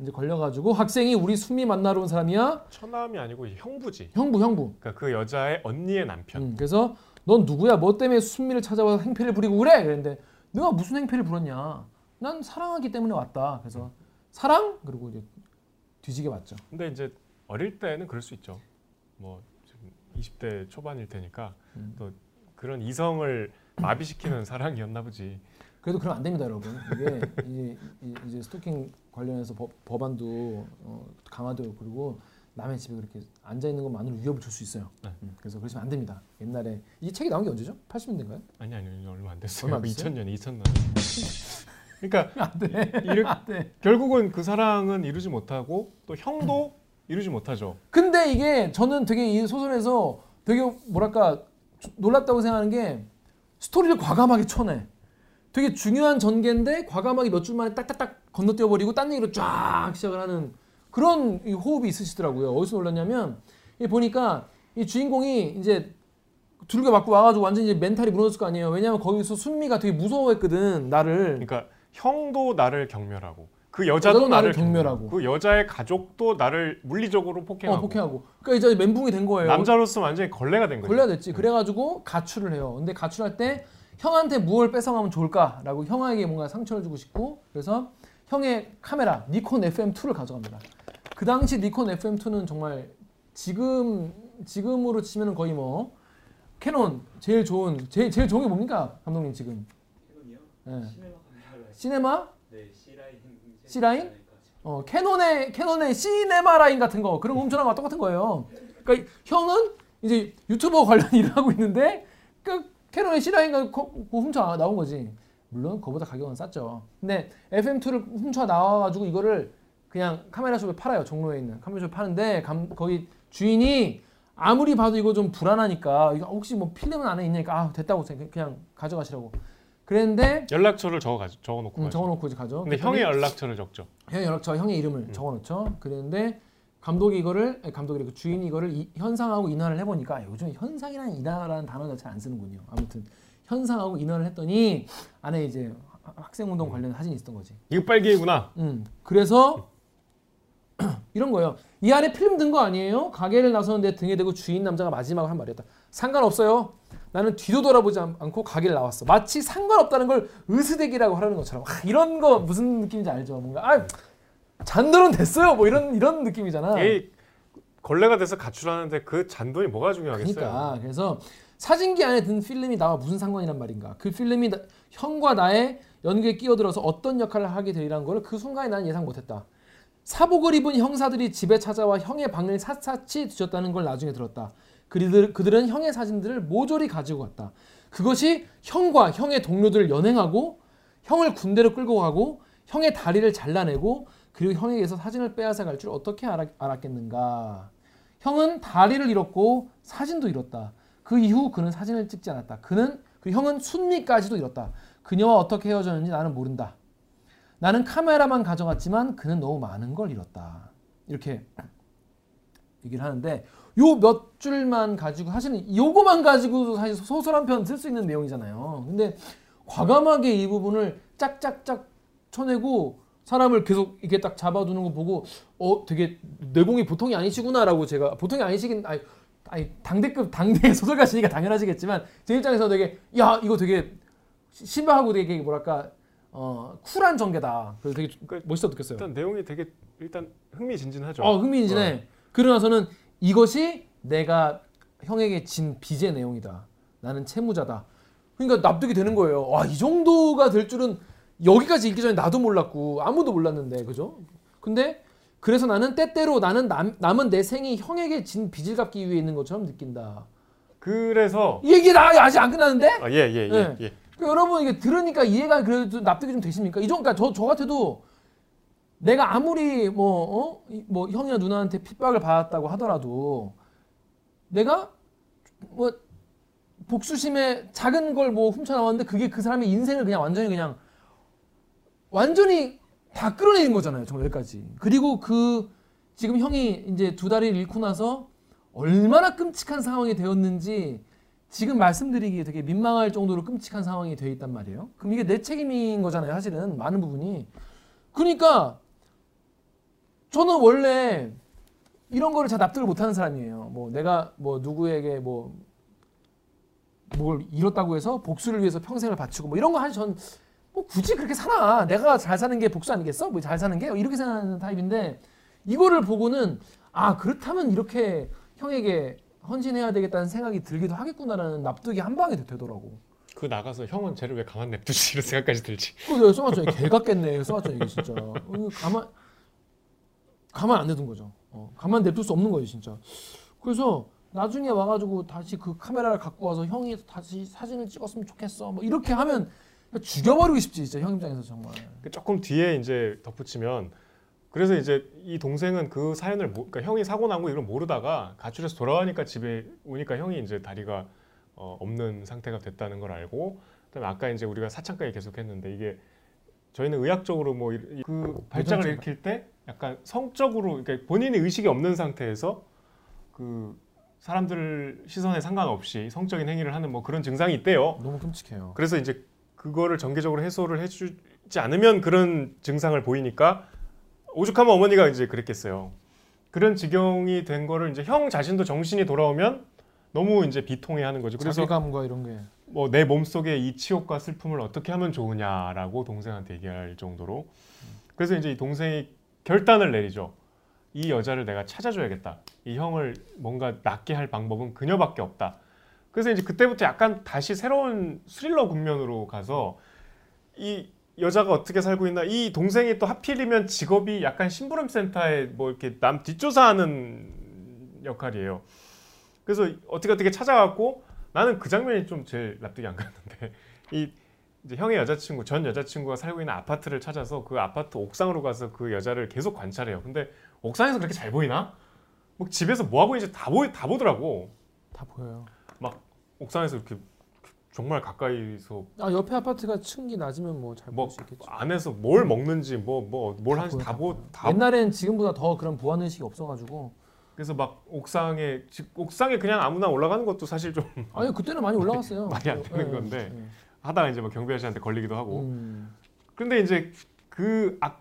이제 걸려가지고 학생이 우리 순미 만나러 온 사람이야 처남이 아니고 형부지. 형부 형부. 그러니까 그 여자의 언니의 남편. 음, 그래서 넌 누구야? 뭐 때문에 순미를 찾아와서 행패를 부리고 그래? 그랬는데 내가 무슨 행패를 부렸냐? 난 사랑하기 때문에 왔다. 그래서 사랑 그리고 이제 뒤지게 맞죠. 근데 이제 어릴 때는 그럴 수 있죠. 뭐 지금 20대 초반일 테니까 음. 또 그런 이성을 마비시키는 사랑이었나 보지. 그래도 그러면 안 됩니다, 여러분. 이게 이제, 이- 이제 스토킹 관련해서 법, 법안도 어, 강화되고 그리고 남의 집에 그렇게 앉아 있는 것만으로 위협을 줄 수 있어요. 네. 음, 그래서 그러시면 안 됩니다. 옛날에 이 책이 나온 게 언제죠? 80년대인가요? 아니 아니 얼마 안 됐어요. 얼마 안 됐어요? 2000년, 2000년. 그러니까 (laughs) 안 돼. 이렇게 안 돼. 결국은 그 사랑은 이루지 못하고 또 형도 이루지 못하죠. 근데 이게 저는 되게 이 소설에서 되게 뭐랄까 주- 놀랍다고 생각하는 게 스토리를 과감하게 쳐내. 되게 중요한 전개인데 과감하게 몇 줄 만에 딱딱딱 건너뛰어 버리고 딴 얘기로 쫙 시작을 하는 그런 이 호흡이 있으시더라고요. 어디서 놀랐냐면 이 보니까 이 주인공이 이제 두들겨 맞고 와가지고 완전 히 멘탈이 무너졌을 거 아니에요. 왜냐면 거기서 순미가 되게 무서워했거든 나를. 그러니까 형도 나를 경멸하고 그 여자도 여자도 나를 경멸하고. 그 여자의 가족도 나를 물리적으로 폭행하고 어, 폭행하고. 그러니까 이제 멘붕이 된 거예요. 남자로서 완전히 걸레가 된 거죠. 걸려야 됐지. 그래가지고 가출을 해요. 근데 가출할 때 형한테 무엇을 뺏어가면 좋을까라고 형에게 뭔가 상처를 주고 싶고 그래서 형의 카메라 니콘 FM2를 가져갑니다. 그 당시 니콘 FM2는 정말 지금 지금으로 치면은 거의 뭐 캐논 제일 좋은 제일 제일 좋은 게 뭡니까 감독님 지금? 캐논이요? 예. 시네마? 네 C라인 C라인? 어 캐논의 캐논의 시네마 라인 같은 거 그런 거 훔쳐 나온 거랑 똑같은 거예요. 그러니까 형은 이제 유튜버 관련 (laughs) 일을 하고 있는데 그 캐논의 C 라인가 거- 훔쳐 나온 거지. 물론 그거보다 가격은 쌌죠. 근데 FM2를 훔쳐 나와가지고 이거를 그냥 카메라숍에 팔아요. 종로에 있는 카메라숍에 파는데 감, 거기 주인이 아무리 봐도 이거 좀 불안하니까 이거 혹시 뭐 필름은 안에 있냐니까 아 됐다고 그냥- 가져가시라고. 그랬는데 연락처를 적어 가 적어놓고 음. 적어놓고 이제 가죠. 근데 그랬더니 형의 연락처를 적죠. 형 연락처 형의 이름을 음. 적어놓죠. 그랬는데 감독이 이거를 감독이 그 주인이 이거를 이- 현상하고 인화를 해보니까 요즘 현상이라는 인화라는 단어 자체 안 쓰는군요. 아무튼 현상하고 인화를 했더니 안에 이제 하- 학생운동 관련 사진이 있었던 거지. 이거 빨개구나. 음 그래서 이런 거예요. 이 안에 필름 든 거 아니에요? 가게를 나서는데 등에 대고 주인 남자가 마지막으로 한 말이었다. 상관없어요. 나는 뒤도 돌아보지 않- 않고 가게를 나왔어. 마치 상관없다는 걸 으스대기라고 하라는 것처럼. 아, 이런 거 무슨 느낌인지 알죠? 뭔가 아 잔돈은 됐어요. 뭐 이런 이런 느낌이잖아. 이 걸레가 돼서 가출하는데 그 잔돈이 뭐가 중요하겠어요? 그러니까 그래서 사진기 안에 든 필름이 나와 무슨 상관이란 말인가? 그 필름이 나- 형과 나의 연극에 끼어들어서 어떤 역할을 하게 되리라는 걸 그 순간에 나는 예상 못했다. 사복을 입은 형사들이 집에 찾아와 형의 방을 샅샅이 뒤졌다는 걸 나중에 들었다. 그들, 그들은 형의 사진들을 모조리 가지고 갔다. 그것이 형과 형의 동료들을 연행하고 형을 군대로 끌고 가고 형의 다리를 잘라내고 그리고 형에게서 사진을 빼앗아 갈 줄 어떻게 알았, 알았겠는가. 형은 다리를 잃었고 사진도 잃었다. 그 이후 그는 사진을 찍지 않았다. 그는 그 형은 순미까지도 잃었다. 그녀와 어떻게 헤어졌는지 나는 모른다. 나는 카메라만 가져갔지만 그는 너무 많은 걸 잃었다. 이렇게 얘기를 하는데 요 몇 줄만 가지고 사실은 요거만 가지고도 사실 소설 한 편 쓸 수 있는 내용이잖아요. 근데 과감하게 이 부분을 짝짝짝 쳐내고 사람을 계속 이렇게 딱 잡아두는 거 보고 어 되게 내공이 보통이 아니시구나라고 제가 보통이 아니시긴 아니, 아니 당대급 당대 (laughs) 소설가시니까 당연하시겠지만 제 입장에서 되게 야 이거 되게 시- 신박하고 되게 뭐랄까 어 쿨한 전개다. 그래서 되게 그- 멋있어 느꼈어요. 일단 내용이 되게 일단 흥미진진하죠. 어 흥미진진해. 그러고 나서는 이것이 내가 형에게 진 빚의 내용이다. 나는 채무자다. 그러니까 납득이 되는 거예요. 와 이 정도가 될 줄은 여기까지 읽기 전에 나도 몰랐고 아무도 몰랐는데 그죠? 근데 그래서 나는 때때로 나는 남, 남은 내 생이 형에게 진 빚을 갚기 위해 있는 것처럼 느낀다. 그래서 이 얘기 나 아직 안 끝났는데? 아, 예, 예, 예, 네. 예. 그 여러분 이게 들으니까 이해가 그래도 납득이 좀 되십니까? 이정 그러니까 저, 저 같아도 내가 아무리 뭐, 어? 이- 뭐 형이나 누나한테 핍박을 받았다고 하더라도 내가 뭐 복수심에 작은 걸 뭐 훔쳐 나왔는데 그게 그 사람의 인생을 그냥 완전히 그냥 완전히 다 끌어내린 거잖아요. 정말 여기까지. 그리고 그 지금 형이 이제 두 다리를 잃고 나서 얼마나 끔찍한 상황이 되었는지 지금 말씀드리기 되게 민망할 정도로 끔찍한 상황이 되어 있단 말이에요. 그럼 이게 내 책임인 거잖아요. 사실은 많은 부분이. 그러니까 저는 원래 이런 거를 잘 납득을 못하는 사람이에요. 뭐 내가 뭐 누구에게 뭐 뭘 잃었다고 해서 복수를 위해서 평생을 바치고 뭐 이런 거 사실 전 뭐 굳이 그렇게 사나 내가 잘 사는 게 복수 아니겠어? 뭐 잘 사는 게 이렇게 생각하는 타입인데 이거를 보고는 아 그렇다면 이렇게 형에게 헌신해야 되겠다는 생각이 들기도 하겠구나라는 납득이 한 방에 되더라고. 그 나가서 형은 쟤를 왜 가만 냅두지 이런 생각까지 들지. 내가 써놨잖아. 개 같겠네. 써놨잖아 이게 진짜. 어, 이거 가만 가만 안 내둔 거죠. 어, 가만 냅둘 수 없는 거지 진짜. 그래서 나중에 와가지고 다시 그 카메라를 갖고 와서 형이 다시 사진을 찍었으면 좋겠어. 뭐 이렇게 하면 죽여버리고 싶지 진짜 형 입장에서 정말. 그 조금 뒤에 이제 덧붙이면 그래서 이제 이 동생은 그 사연을 모, 그러니까 형이 사고 난 거 이걸 모르다가 가출해서 돌아가니까 집에 오니까 형이 이제 다리가 어, 없는 상태가 됐다는 걸 알고 그다음에 아까 이제 우리가 사창까지 계속했는데 이게 저희는 의학적으로 뭐 그 발작을. 일으킬 때 약간 성적으로 그러니까 본인이 의식이 없는 상태에서 그 사람들 시선에 상관없이 성적인 행위를 하는 뭐 그런 증상이 있대요. 너무 끔찍해요. 그래서 이제 그거를 정기적으로 해소를 해주지 않으면 그런 증상을 보이니까 오죽하면 어머니가 이제 그랬겠어요. 그런 지경이 된 거를 이제 형 자신도 정신이 돌아오면 너무 이제 비통해하는 거죠. 그래서 자괴감과 이런 게 뭐 내 몸속에 이 치욕과 슬픔을 어떻게 하면 좋으냐라고 동생한테 얘기할 정도로 그래서 이제 이 동생이 결단을 내리죠. 이 여자를 내가 찾아줘야겠다. 이 형을 뭔가 낫게 할 방법은 그녀밖에 없다. 그래서 이제 그때부터 약간 다시 새로운 스릴러 국면으로 가서 이 여자가 어떻게 살고 있나 이 동생이 또 하필이면 직업이 약간 심부름 센터에 뭐 이렇게 남 뒷조사하는 역할이에요. 그래서 어떻게 어떻게 찾아갔고 나는 그 장면이 좀 제일 납득이 안 갔는데 (laughs) 이 이제 형의 여자친구 전 여자친구가 살고 있는 아파트를 찾아서 그 아파트 옥상으로 가서 그 여자를 계속 관찰해요. 근데 옥상에서 그렇게 잘 보이나? 뭐 집에서 뭐 하고 있는지 다 보이 다 보더라고. 다 보여요. 옥상에서 이렇게 정말 가까이서 아 옆에 아파트가 층기 낮으면 뭐잘뭐볼수 있겠죠. 안에서 뭘 먹는지 뭐 뭐뭘다 하는지 보여, 다 다보 보여. 다 옛날엔 지금보다 더 그런 보안 의식이 없어가지고 그래서 막 옥상에 집- 옥상에 그냥 아무나 올라가는 것도 사실 좀 (laughs) 아니 그때는 많이 올라갔어요. (laughs) 말이 안 되는 예, 건데. 예. 하다가 이제 뭐 경비 아저씨한테 걸리기도 하고. 음. 근데 이제 그 악,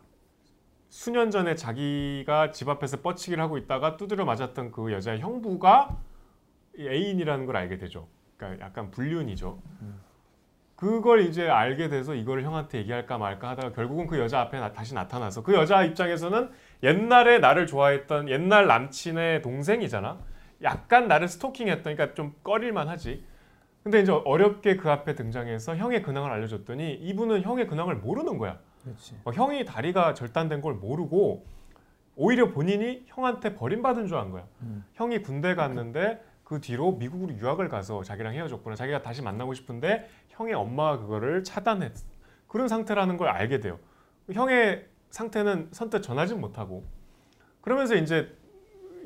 수년 전에 자기가 집 앞에서 뻗치기를 하고 있다가 두드려 맞았던 그 여자의 형부가 이 애인이라는 걸 알게 되죠. 그러니까 약간 불륜이죠. 음. 그걸 이제 알게 돼서 이걸 형한테 얘기할까 말까 하다가 결국은 그 여자 앞에 나- 다시 나타나서 그 여자 입장에서는 옛날에 나를 좋아했던 옛날 남친의 동생이잖아. 약간 나를 스토킹했던 그러니까 좀 꺼릴만 하지. 근데 이제 어렵게 그 앞에 등장해서 형의 근황을 알려줬더니 이분은 형의 근황을 모르는 거야. 어, 형이 다리가 절단된 걸 모르고 오히려 본인이 형한테 버림받은 줄 안 거야. 음. 형이 군대 갔는데 그 뒤로 미국으로 유학을 가서 자기랑 헤어졌구나. 자기가 다시 만나고 싶은데 형의 엄마가 그거를 차단했. 그런 상태라는 걸 알게 돼요. 형의 상태는 선뜻 전하진 못하고 그러면서 이제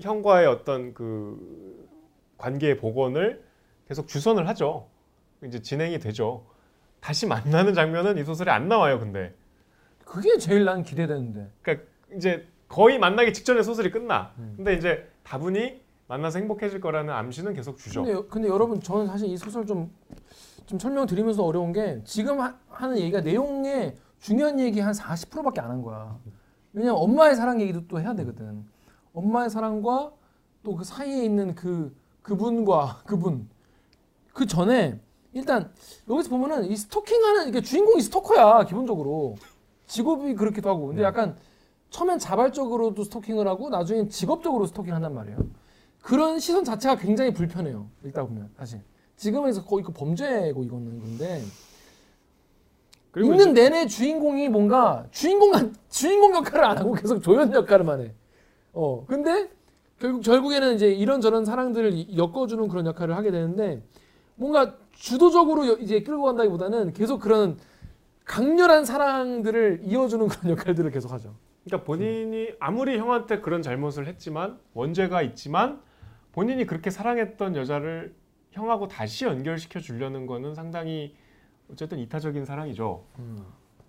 형과의 어떤 그 관계의 복원을 계속 주선을 하죠. 이제 진행이 되죠. 다시 만나는 장면은 이 소설에 안 나와요. 근데 그게 제일 난 기대되는데. 그러니까 이제 거의 만나기 직전에 소설이 끝나. 음. 근데 이제 다분히 만나서 행복해질 거라는 암시는 계속 주죠. 근데, 여- 근데 여러분 저는 사실 이 소설 좀, 좀 설명드리면서 어려운 게 지금 하, 하는 얘기가 내용에 중요한 얘기 한 40%밖에 안 한 거야. 왜냐면 엄마의 사랑 얘기도 또 해야 되거든. 엄마의 사랑과 또 그 사이에 있는 그 그분과 (laughs) 그분 그 전에 일단 여기서 보면은 이 스토킹하는 이게 주인공이 스토커야 기본적으로 직업이 그렇기도 하고 근데 네. 약간 처음엔 자발적으로도 스토킹을 하고 나중엔 직업적으로 스토킹한단 말이에요. 그런 시선 자체가 굉장히 불편해요. 읽다 보면 사실 지금에서 거의 그 범죄고 이거는 근데 그리고 읽는 내내 주인공이 뭔가 주인공 주인공 역할을 안 하고 계속 조연 역할을만 해. 어 근데 결국 결국에는 이제 이런 저런 사랑들을 이- 엮어주는 그런 역할을 하게 되는데 뭔가 주도적으로 여- 이제 끌고 간다기보다는 계속 그런 강렬한 사랑들을 이어주는 그런 역할들을 계속 하죠. 그러니까 본인이 아무리 형한테 그런 잘못을 했지만 원죄가 있지만 본인이 그렇게 사랑했던 여자를 형하고 다시 연결시켜 주려는 거는 상당히 어쨌든 이타적인 사랑이죠.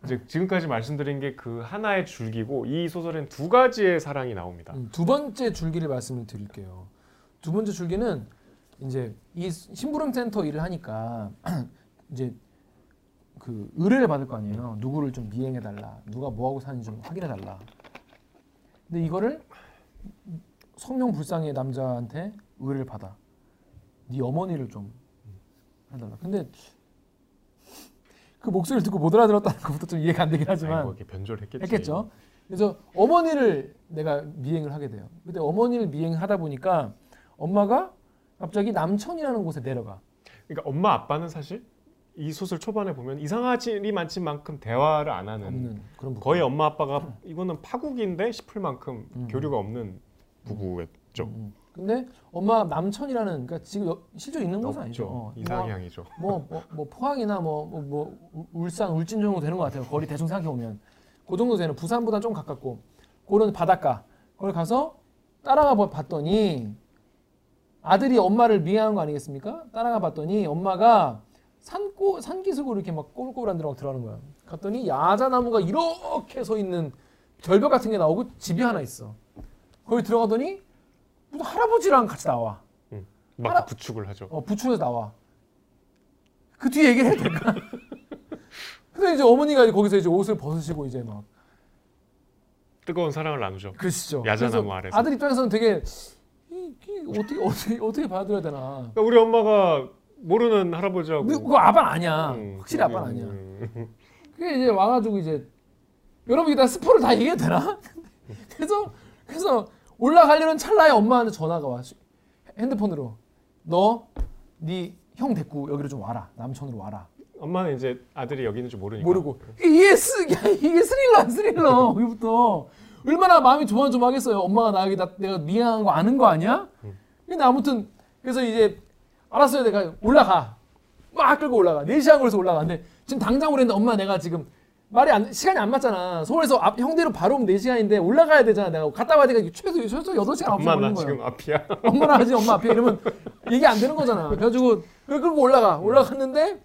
이제 지금까지 말씀드린 게 그 하나의 줄기고 이 소설엔 두 가지의 사랑이 나옵니다. 음, 두 번째 줄기를 말씀을 드릴게요. 두 번째 줄기는 이제 이 심부름 센터 일을 하니까 (clears throat) 이제 그 의뢰를 받을 거 아니에요. 누구를 좀 미행해 달라. 누가 뭐 하고 사는지 좀 확인해 달라. 근데 이거를 성령 불상의 남자한테 의뢰를 받아. 네 어머니를 좀 해달라. 근데 그 목소리를 듣고 못 알아들었다는 것부터 좀 이해가 안 되긴 하지만 아이고, 이렇게 변조를 했겠지. 했겠죠. 그래서 어머니를 내가 미행을 하게 돼요. 근데 어머니를 미행하다 보니까 엄마가 갑자기 남천이라는 곳에 내려가. 그러니까 엄마 아빠는 사실 이 소설 초반에 보면 이상하지 많진 만큼 대화를 안 하는 없는 그런 부분. 거의 엄마 아빠가 이거는 파국인데 싶을 만큼 음. 교류가 없는 부부였죠. 음, 음. 근데 엄마 남천이라는 그러니까 지금 여- 실제 있는 곳은. 아니죠. 어, 이상향이죠. 뭐, 뭐, 뭐 포항이나 뭐, 뭐, 뭐 울산, 울진 정도 되는 것 같아요. 거리 대충 생각해 보면 그 정도 되는 부산보다 좀 가깝고 그런 바닷가 거기 가서 따라가 봐- 봤더니 아들이 엄마를 미행한 거 아니겠습니까? 따라가 봤더니 엄마가 산고 산기슭으로 이렇게 막 꼬불꼬불한 데로 막 들어가는 거야. 갔더니 야자나무가 이렇게 서 있는 절벽 같은 게 나오고 집이 하나 있어. 거기 들어가더니 무슨 할아버지랑 같이 나와. 막 알아- 구축을 하죠. 어, 부추에서 나와. 그 뒤에 얘기를 해도 될까? (laughs) 근데 이제 어머니가 이제 거기서 이제 옷을 벗으시고 이제 막 뜨거운 사랑을 나누죠. 그러시죠. 야자나무 아래서. 아들 입장에서는 되게 이, 이 어떻게 어떻게 어떻게 받아들여야 되나. 그러니까 우리 엄마가 모르는 할아버지하고 그거 아빠는 아니야. 음, 확실히 아빠는 아니야. 음. 그게 이제 와가지고 이제 여러분 이다 스포를 다 얘기해도 되나? (laughs) 그래서 그래서 올라가려는 찰나에 엄마한테 전화가 와. 핸드폰으로 너 네 형 데리고 여기로 좀 와라. 남촌으로 와라. 엄마는 이제 아들이 여기 있는 줄 모르니까. 모르고. 이게 스 야, 이게 스릴러야 스릴러. 거기부터. 얼마나 마음이 조마조마하겠어요. 엄마가 나 여기 나 내가 미안한 거 아는 거 아니야? 근데 아무튼 그래서 이제 알았어요. 내가 올라가. 막 끌고 올라가. 4시간 걸려서 올라가는데 지금 당장 오랬는데 엄마 내가 지금 말이 안, 시간이 안 맞잖아 서울에서 앞, 형대로 바로 오면 4시간인데 올라가야 되잖아 내가 갔다 와야 되니까 최소 최소 8시간 9시간 엄마 나 거야 지금 앞이야. (laughs) 엄마랑 하지 엄마 앞에 이러면 얘기 안 되는 거잖아. 그래가지고 그걸 끌고 올라가. 올라갔는데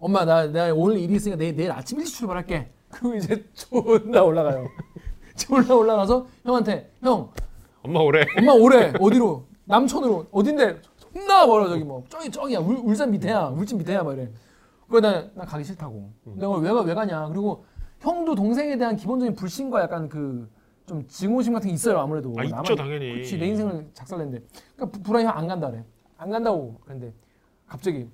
엄마 나 내가 오늘 일이 있으니까 내일, 내일 아침 일찍 출발할게. 그리고 이제 존나 올라가요. (laughs) 졸라 올라가서 형한테 형 엄마 오래. 엄마 오래 어디로 남촌으로 어딘데 존나 멀어 저기 뭐 저기 저기야 울, 울산 밑에야 울진 밑에야 막 이래. 그거 나, 나 가기 싫다고. 내가 왜, 가- 왜 가냐. 그리고 형도 동생에 대한 기본적인 불신과 약간 그 좀 증오심 같은 게 있어요 아무래도. 아, 있죠, 당연히. 그렇지 내 인생을 작살냈는데. 그러니까 부- 불안이 안 간다 그래. 안 간다고 그랬는데 갑자기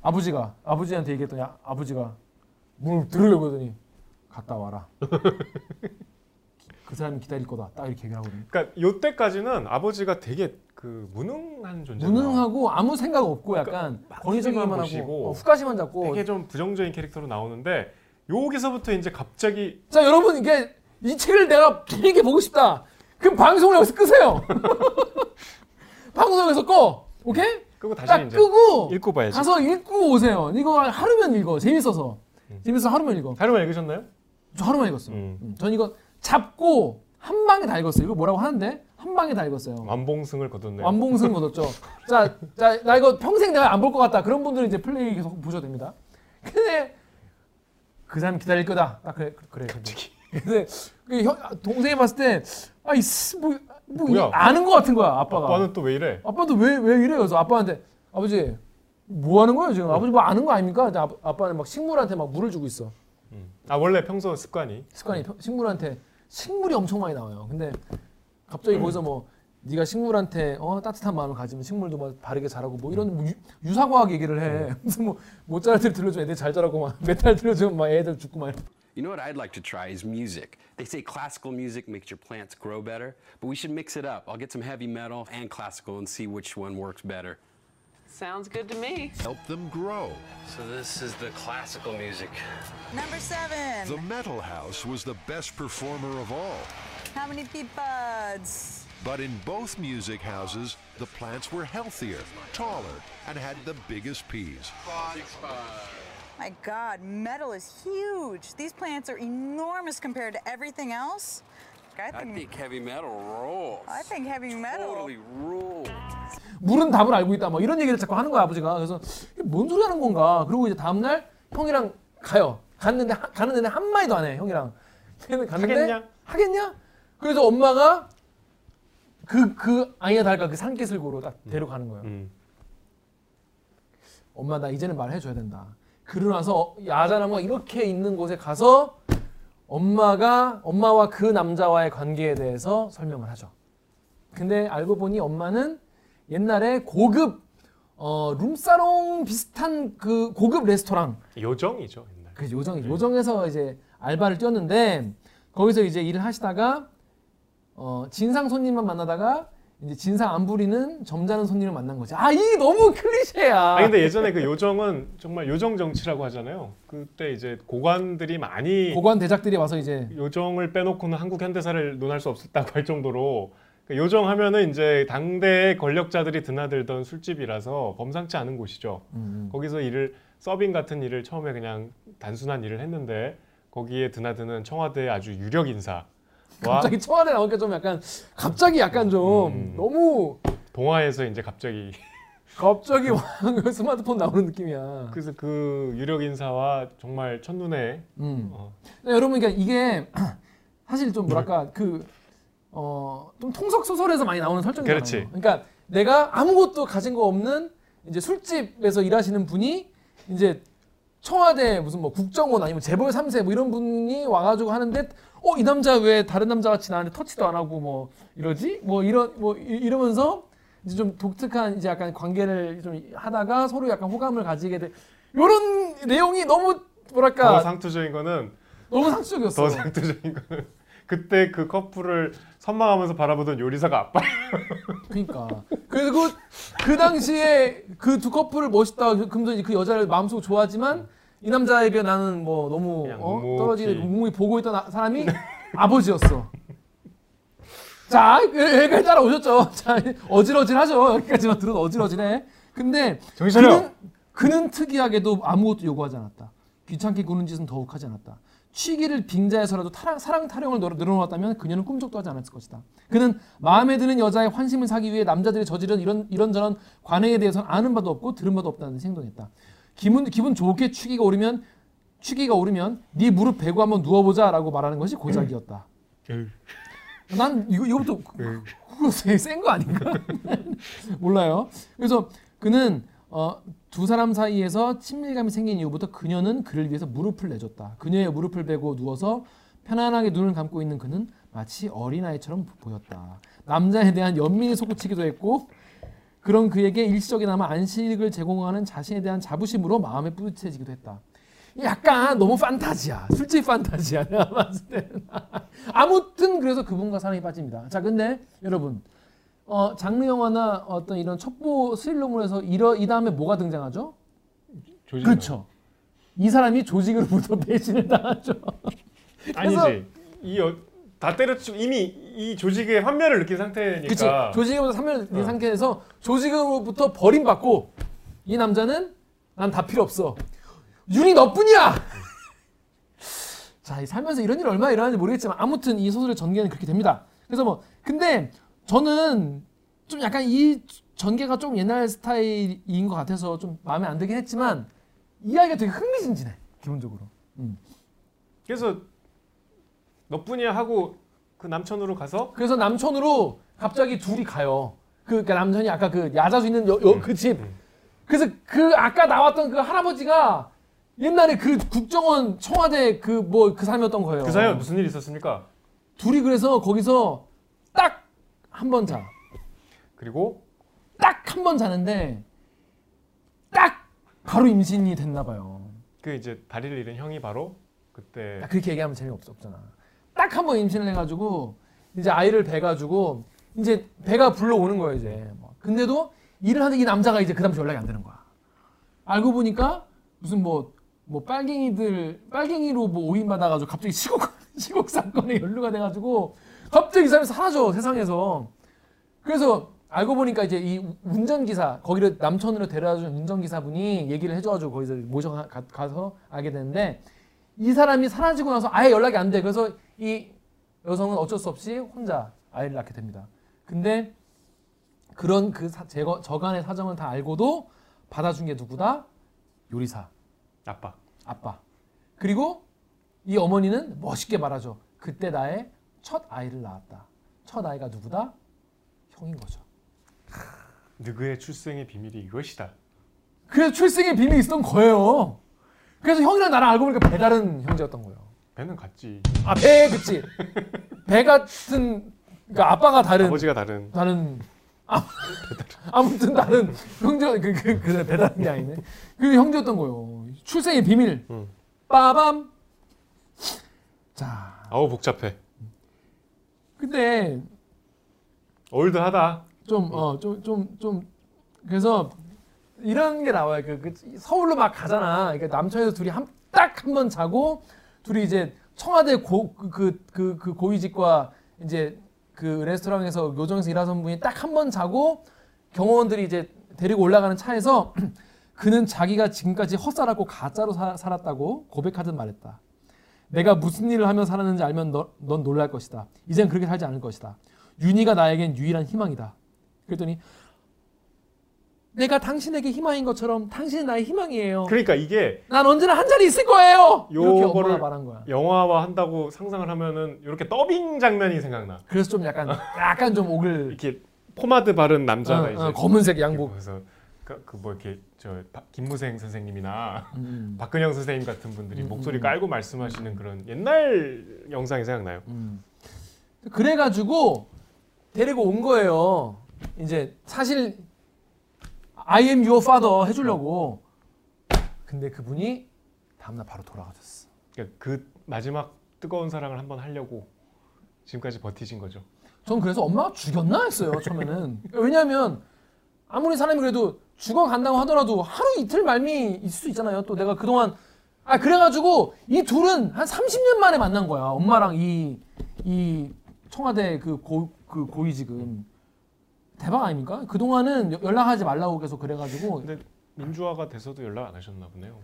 아버지가 아버지한테 얘기했더니 아, 아버지가 뭘 들으려고 하더니 갔다 와라. (laughs) 그 사람이 기다릴 거다. 딱 이렇게 얘기를 하거든요. 그러니까 요때까지는 아버지가 되게 그 무능한 존재. 무능하고 아무 생각 없고 약간 권위적이만 막 하고 어, 후까지만 잡고. 되게 좀 부정적인 캐릭터로 나오는데 여기서부터 이제 갑자기 자 여러분 이게 이 책을 내가 재밌게 보고 싶다. 그럼 방송을 여기서 끄세요. (laughs) 방송에서 꺼. 오케이? 끄고 다시 딱 이제 끄고 읽고 봐야지. 가서 읽고 오세요. 이거 하루면 읽어. 재밌어서. 재밌어서 하루면 읽어. 하루만 읽으셨나요? 저 하루만 읽었어 음. 음, 전 이거 잡고 한 방에 다 읽었어요. 이거 뭐라고 하는데 한 방에 다 읽었어요 완봉승을 거뒀네요. 완봉승 거뒀죠. 자, 자, 나 이거 평생 내가 안 볼 것 같다. 그런 분들은 이제 플레이 계속 보셔도 됩니다. 근데 그 사람 기다릴 거다. 딱 그래, 그래. 갑자기. 근데 그 형, 동생이 봤을 때, 아, 이 씨, 뭐, 뭐 뭐야? 아는 것 같은 거야, 아빠가. 아빠는 또 왜 이래? 아빠도 왜, 왜 이래요? 그래서 아빠한테, 아버지, 뭐 하는 거예요, 지금? 아버지 뭐 아는 거 아닙니까? 아, 아빠는 막 식물한테 막 물을 주고 있어. 음. 아 원래 평소 습관이 습관이 평- 식물한테 식물이 엄청 많이 나와요. 근데 갑자기 거기서 뭐 네가 식물한테 어, 따뜻한 마음을 가지면 식물도 막 바르게 자라고 뭐 이런 뭐 유, 유사과학 얘기를 해. 무슨 뭐 모짜르트를 들려주면 애들 잘 자라고 막 메탈 들려주면 막 애들 죽고 막. You know what I'd like to try is music. They say classical music makes your plants grow better, but we should mix it up. I'll get some heavy metal and classical and see which one works better. Sounds good to me. help them grow. So this is the classical music. Number seven. The Metal House was the best performer of all. How many peep buds? But in both music houses, the plants were healthier, taller, and had the biggest peas. My God, metal is huge. These plants are enormous compared to everything else. I I think, think heavy metal rules. I think heavy metal. Totally rules. 물은 답을 알고 있다. 뭐 이런 얘기를 자꾸 하는 거야 아버지가. 그래서 이게 뭔 소리 하는 건가. 그리고 이제 다음 날 형이랑 가요. 갔는데 하- 가는 데는 한 마디도 안 해. 형이랑. 걔는 갔는데 하겠냐? 하겠냐? 그래서 엄마가 그 그 아니야 달까 그 산기슭으로 딱 데려가는 거예요. 음. 엄마 나 이제는 말해줘야 된다. 그러고 나서 야자나무가 이렇게 있는 곳에 가서 엄마가 엄마와 그 남자와의 관계에 대해서 설명을 하죠. 근데 알고 보니 엄마는 옛날에 고급 어, 룸사롱 비슷한 그 고급 레스토랑 요정이죠 옛날. 그 요정 요정에서 이제 알바를 뛰었는데 거기서 이제 일을 하시다가 어, 진상 손님만 만나다가 이제 진상 안 부리는 점잖은 손님을 만난 거지. 아 이게 너무 클리셰야. 아 근데 예전에 그 요정은 정말 요정 정치라고 하잖아요. 그때 이제 고관들이 많이 고관 대작들이 와서 이제 요정을 빼놓고는 한국 현대사를 논할 수 없었다고 할 정도로 그 요정 하면은 이제 당대의 권력자들이 드나들던 술집이라서 범상치 않은 곳이죠. 음, 거기서 일을 서빙 같은 일을 처음에 그냥 단순한 일을 했는데 거기에 드나드는 청와대 아주 유력 인사와 갑자기 청와대 나오니까 좀 약간 갑자기 약간 좀 음. 너무 동화에서 이제 갑자기 갑자기 막 (laughs) 스마트폰 나오는 느낌이야. 그래서 그 유력 인사와 정말 첫눈에 음. 어, 네, 여러분 그러니까 이게 (clears throat) 사실 좀 뭐랄까 그 어, 좀 통속 소설에서 많이 나오는 설정이잖아요. 그렇지. 그러니까 내가 아무것도 가진 거 없는 이제 술집에서 일하시는 분이 이제 청와대 무슨 뭐 국정원 아니면 재벌 3세 뭐 이런 분이 와가지고 하는데 어 이 남자 왜 다른 남자 같이 나한테 터치도 안 하고 뭐 이러지? 뭐 이런 뭐 이- 이러면서 이제 좀 독특한 이제 약간 관계를 좀 하다가 서로 약간 호감을 가지게 돼. 이런 내용이 너무 뭐랄까? 더 너무, 상투적인 거는 상투적이었어. 더 상투적인 거는 그때 그 커플을 선망하면서 바라보던 요리사가 아빠. 그러니까. 그리고 그 당시에 그 두 커플을 멋있다. 그러면서 그 여자를 마음속으로 좋아하지만 이 남자에게 나는 뭐 너무 어? 떨어지는 묵묵히 보고 있던 아- 사람이 아버지였어. 자 여기까지 따라오셨죠. (laughs) 자 어질어질하죠. 여기까지만 들어도 어질어질해. 근데. 그는, 그는 특이하게도 아무것도 요구하지 않았다. 귀찮게 구는 짓은 더욱 하지 않았다. 취기를 빙자해서라도 타랑, 사랑 타령을 늘- 늘어놓았다면 그녀는 꿈쩍도 하지 않았을 것이다. 그는 마음에 드는 여자의 환심을 사기 위해 남자들이 저지른 이런 이런저런 관행에 대해서는 아는 바도 없고 들은 바도 없다는 듯이 행동했다. 기분 기분 좋게 취기가 오르면 취기가 오르면 네 무릎 베고 한번 누워보자라고 말하는 것이 고작이었다. 난 이거 이거부터 그거 센거 아닌가? (laughs) 몰라요. 그래서 그는 어, 두 사람 사이에서 친밀감이 생긴 이후부터 그녀는 그를 위해서 무릎을 내줬다. 그녀의 무릎을 베고 누워서 편안하게 눈을 감고 있는 그는 마치 어린아이처럼 보였다. 남자에 대한 연민이 솟구치기도 했고 그런 그에게 일시적이나마 안식을 제공하는 자신에 대한 자부심으로 마음에 뿌듯해지기도 했다. 약간 너무 판타지야. 솔직히 판타지야. (laughs) 내가 봤을 때는. (laughs) 아무튼 그래서 그분과 사랑에 빠집니다. 자, 근데 여러분, 어, 장르 영화나 어떤 이런 첩보 스릴러물에서 이러, 이 다음에 뭐가 등장하죠? 조직 그렇죠. 이 사람이 조직으로부터 배신을 당하죠. 아니지. 이 다 때려치고 이미 이 조직의 환멸을 느낀 상태니까. 그치. 조직으로부터 3년 된 상태에서 조직으로부터 버림받고 이 남자는 난 다 필요 없어. 윤이 너뿐이야! (laughs) 자, 이 살면서 이런 일 얼마 나 일어나는지 모르겠지만 아무튼 이 소설의 전개는 그렇게 됩니다. 그래서 뭐, 근데 저는 좀 약간 이 전개가 좀 옛날 스타일인 것 같아서 좀 마음에 안 들긴 했지만 이야기가 되게 흥미진진해, 기본적으로. 그래서 너뿐이야 하고 그 남천으로 가서 그래서 남촌으로 갑자기 둘이 가요. 그 그러니까 남천이 아까 그 야자수 있는 그 집. 그래서 그 아까 나왔던 그 할아버지가 옛날에 그 국정원 청와대 그 뭐 그 사람이었던 거예요. 그 사이에 무슨 일이 있었습니까? 둘이 그래서 거기서 딱 한 번 자. 그리고 딱 한 번 자는데 딱 바로 임신이 됐나 봐요. 그 이제 다리를 잃은 형이 바로 그때 야, 그렇게 얘기하면 없잖아. 딱 한 번 임신을 해가지고 이제 아이를 배가지고 이제 배가 불러오는 거예요 이제. 뭐. 근데도 일을 하는 이 남자가 이제 그 다음부터 연락이 안 되는 거야. 알고 보니까 무슨 뭐, 뭐 빨갱이들 빨갱이로 뭐 오인 받아가지고 갑자기 시국 (laughs) 시국 사건에 연루가 돼가지고 갑자기 이 사람이 사라져 세상에서. 그래서 알고 보니까 이제 이 운전기사 거기를 남천으로 데려다준 운전기사분이 얘기를 해줘가지고 거기서 모셔 가, 가서 알게 되는데 이 사람이 사라지고 나서 아예 연락이 안 돼. 그래서 이 여성은 어쩔 수 없이 혼자 아이를 낳게 됩니다. 근데 그런 그 사, 제거, 저간의 사정을 다 알고도 받아준 게 누구다? 요리사, 아빠. 아빠. 그리고 이 어머니는 멋있게 말하죠. 그때 나의 첫 아이를 낳았다. 첫 아이가 누구다? 형인 거죠. 누구의 출생의 비밀이 이것이다. 그래서 출생의 비밀이 있었던 거예요. 그래서 형이랑 나랑 알고 보니까 배 다른 형제였던 거예요. 배는 같지. 아, 배, 그치. 배 같은, 그러니까 아빠가 다른, 아버지가 다른. 다른, 아, 아무튼 다른 형제, 그, 그, 그, 배 다른 게 아니네. 그 형제였던 거예요. 출생의 비밀. 응. 빠밤. 자, 아우 복잡해. 근데 올드하다. 좀, 어, 좀, 좀, 좀, 그래서 이런 게 나와요. 그, 그 서울로 막 가잖아. 그러니까 남천에서 둘이 한, 딱 한 번 자고 둘이 이제 청와대 고, 그, 그, 그, 그 고위직과 이제 그 레스토랑에서 요정에서 일하던 분이 딱 한 번 자고 경호원들이 이제 데리고 올라가는 차에서 (clears throat) 그는 자기가 지금까지 헛살았고 가짜로 사- 살았다고 고백하듯 말했다. 내가 무슨 일을 하며 살았는지 알면 너, 넌 놀랄 것이다. 이젠 그렇게 살지 않을 것이다. 윤희가 나에겐 유일한 희망이다. 그랬더니 내가 당신에게 희망인 것처럼 당신이 나의 희망이에요. 그러니까 이게 난 언제나 한 자리 있을 거예요. 이렇게 엄마가 말한 거야. 영화화 한다고 상상을 하면은 이렇게 더빙 장면이 생각나. 그래서 좀 약간 약간 좀 오글 이렇게 포마드 바른 남자가 어, 이제 어, 검은색 양복. 그래서 그뭐 이렇게 저 바- 김무생 선생님이나 음, 박근영 선생님 같은 분들이 음, 목소리 음. 깔고 말씀하시는 그런 옛날 영상이 생각나요. 음. 그래가지고 데리고 온 거예요. 이제 사실 I am your father 해주려고. 근데 그분이 다음날 바로 돌아가셨어. 그러니까 그 마지막 뜨거운 사랑을 한번 하려고 지금까지 버티신 거죠. 전 그래서 엄마가 죽였나 했어요 처음에는. 왜냐하면 아무리 사람이 그래도 죽어 간다고 하더라도 하루 이틀 말미 있을 수 있잖아요. 또 내가 그동안 아 그래가지고 이 둘은 한 30년 만에 만난 거야. 엄마랑 이 이 청와대 그 고 그 고위 지금 대박 아닙니까? 그 동안은 연락하지 말라고 계속 그래가지고 근데 민주화가 돼서도 연락 안 하셨나 보네요.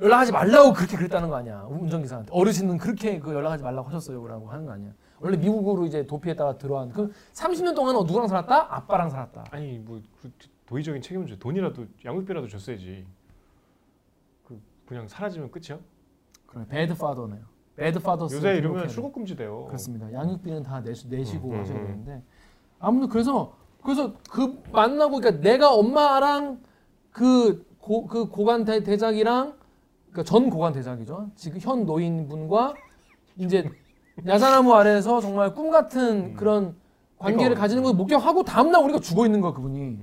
연락하지 말라고 그렇게 그랬다는 거 아니야 운전기사한테 어르신은 그렇게 그 연락하지 말라고 하셨어요 라고 하는 거 아니야 원래 미국으로 이제 도피했다가 들어간 그 30년 동안 누구랑 살았다 아빠랑 살았다 아니 뭐 그 도의적인 책임을 줘. 돈이라도 양육비라도 줬어야지. 그 그냥 사라지면 끝이야? 그래 배드 파더네요 배드 파더 요새 이러면 출국 금지돼요. 그렇습니다 양육비는 다 내시, 내시고 음, 음, 하셔야 음. 되는데 아무튼 그래서 그래서 그 만나고 그러니까 내가 엄마랑 그 고 그 고관 대, 대작이랑 그러니까 전 고관 대작이죠 지금 현 노인분과 이제 야자나무 아래에서 정말 꿈 같은 음. 그런 관계를 그러니까, 가지는 걸 목격하고 다음날 우리가 죽어 있는 거야 그분이.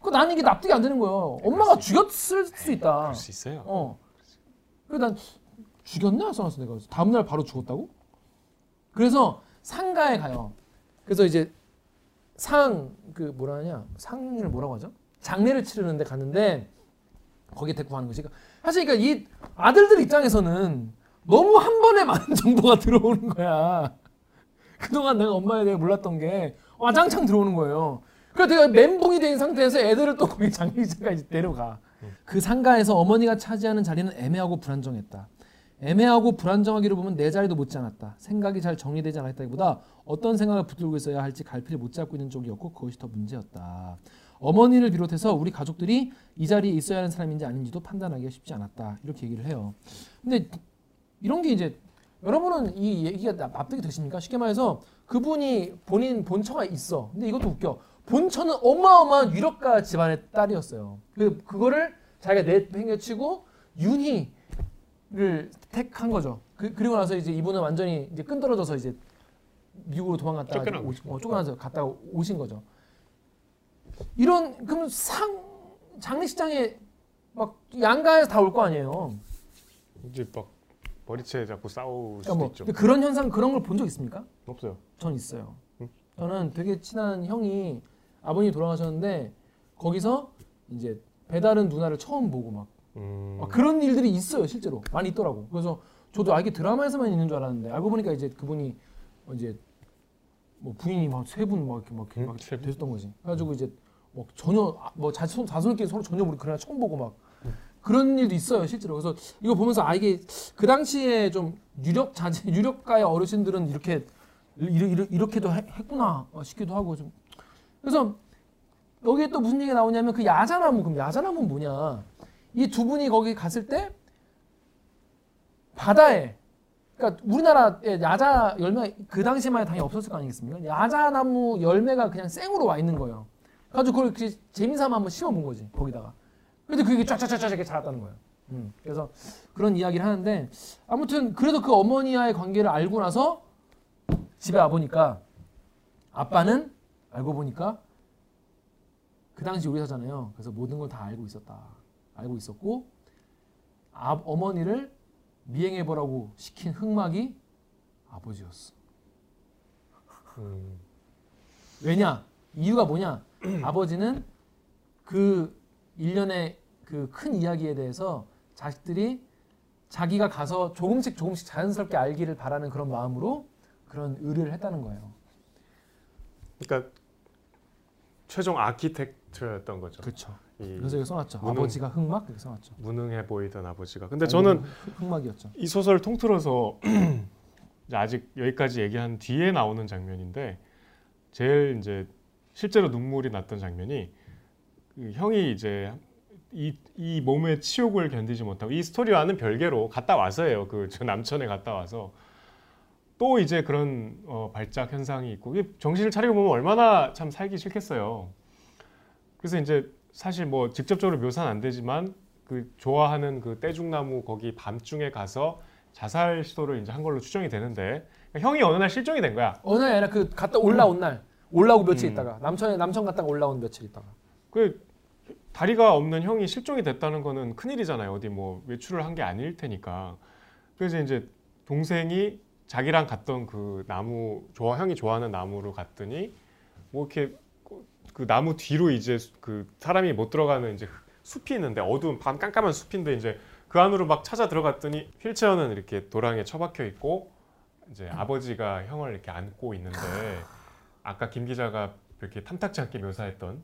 그 나는 이게 납득이 안 되는 거예요. 엄마가 죽였을 수 있다. 그럴 수 있어요. 어. 그래서 난 죽였나 써놨어 내가. 다음날 바로 죽었다고? 그래서 상가에 가요. 그래서 이제 상 그 뭐라 하냐 상을 뭐라고 하죠? 장례를 치르는데 갔는데 거기에 데리고 가는 거지. 그러니까 사실 그러니까 이 아들들 입장에서는 너무 한 번에 많은 (laughs) 정보가 들어오는 거야. 그동안 내가 엄마에 대해 몰랐던 게 와장창 들어오는 거예요. 그래서 내가 멘붕이 된 상태에서 애들을 또 거기 장례식장까지 데려가. 그 상가에서 어머니가 차지하는 자리는 애매하고 불안정했다. 애매하고 불안정하기로 보면 내 자리도 못지 않았다. 생각이 잘 정리되지 않았다기보다 어떤 생각을 붙들고 있어야 할지 갈피를 못 잡고 있는 쪽이었고 그것이 더 문제였다. 어머니를 비롯해서 우리 가족들이 이 자리에 있어야 하는 사람인지 아닌지도 판단하기가 쉽지 않았다. 이렇게 얘기를 해요. 근데 이런 게 이제 여러분은 이 얘기가 납- 납득이 되십니까? 쉽게 말해서 그분이 본인 본처가 있어. 근데 이것도 웃겨. 본처는 어마어마한 유력가 집안의 딸이었어요. 그 그거를 자기가 내팽개치고 윤희 를 택한 거죠. 그, 그리고 나서 이제 이분은 완전히 이제 끈떨어져서 이제 미국으로 도망갔다가. 어, 쫓겨나서 갔다가 오신 거죠. 이런 그럼 상 장례식장에 막 양가에서 다 올 거 아니에요. 이제 막 머리채 잡고 싸울 그러니까 수도 뭐 있죠. 그런 현상 그런 걸 본 적 있습니까? 없어요. 전 있어요. 응? 저는 되게 친한 형이 아버님 돌아가셨는데 거기서 이제 배다른 누나를 처음 보고 막 음, 아, 그런 일들이 있어요 실제로 많이 있더라고. 그래서 저도 아 이게 드라마에서만 있는 줄 알았는데 알고 보니까 이제 그분이 어, 이제 뭐 부인이 막 세 분 막 이렇게 막, 이렇게 응? 막? 되셨던 거지. 그래가지고 이제 뭐 전혀 아, 뭐 자손 자손끼리 서로 전혀 우리 그날 처음 보고 막 그런 일도 있어요 실제로. 그래서 이거 보면서 아 이게 그 당시에 좀 유력 자제 (laughs) 유력가의 어르신들은 이렇게 이렇게, 이렇게, 이렇게도 해- 했구나 어, 싶기도 하고 좀 그래서 여기에 또 무슨 얘기가 나오냐면 그 야자나무 그럼 야자나무는 뭐냐 이 두 분이 거기 갔을 때 바다에 그러니까 우리나라에 야자 열매 그 당시에만 해도 당연히 없었을 거 아니겠습니까? 야자 나무 열매가 그냥 생으로 와 있는 거예요. 그래가지고 그걸 그 재미삼아 한번 심어본 거지 거기다가. 근데 그게 쫙쫙쫙쫙 이렇게 자랐다는 거예요. 음, 그래서 그런 이야기를 하는데 아무튼 그래도 그 어머니와의 관계를 알고 나서 집에 와 보니까 아빠는 알고 보니까 그 당시 요리사잖아요. 그래서 모든 걸 다 알고 있었다. 알고 있었고 아, 어머니를 미행해 보라고 시킨 흑막이 아버지였어. 음, 왜냐? 이유가 뭐냐? (clears throat) 아버지는 그 일련의 그 큰 이야기에 대해서 자식들이 자기가 가서 조금씩 조금씩 자연스럽게 알기를 바라는 그런 마음으로 그런 의뢰를 했다는 거예요. 그러니까 최종 아키텍처였던 거죠. 그렇죠. 이 그래서 여기 써놨죠. 무능- 아버지가 흑막 이렇게 써놨죠. 무능해 보이던 아버지가. 근데 저는 흑막이었죠. 이 소설 통틀어서 (clears throat) 이제 아직 여기까지 얘기한 뒤에 나오는 장면인데 제일 이제 실제로 눈물이 났던 장면이 그 형이 이제 이, 이 몸의 치욕을 견디지 못하고 이 스토리와는 별개로 갔다 와서예요. 그 저 남천에 갔다 와서 또 이제 그런 어, 발작 현상이 있고 정신을 차리고 보면 얼마나 참 살기 싫겠어요. 그래서 이제 사실 뭐 직접적으로 묘사는 안 되지만 그 좋아하는 그 떼죽나무 거기 밤중에 가서 자살 시도를 이제 한 걸로 추정이 되는데 그러니까 형이 어느 날 실종이 된 거야. 어느 날 아니라 그 갔다 올라온 날 올라오고 며칠 음. 있다가 남천에 남천 갔다가 올라온 며칠 있다가 그 다리가 없는 형이 실종이 됐다는 거는 큰일이잖아요. 어디 뭐 외출을 한 게 아닐 테니까. 그래서 이제 동생이 자기랑 갔던 그 나무 좋아 형이 좋아하는 나무로 갔더니 뭐 이렇게 그 나무 뒤로 이제 그 사람이 못 들어가는 이제 숲이 있는데 어두운 밤 깜깜한 숲인데 이제 그 안으로 막 찾아 들어갔더니 휠체어는 이렇게 도랑에 처박혀 있고 이제 아버지가 형을 이렇게 안고 있는데 아까 김 기자가 이렇게 탐탁지 않게 묘사했던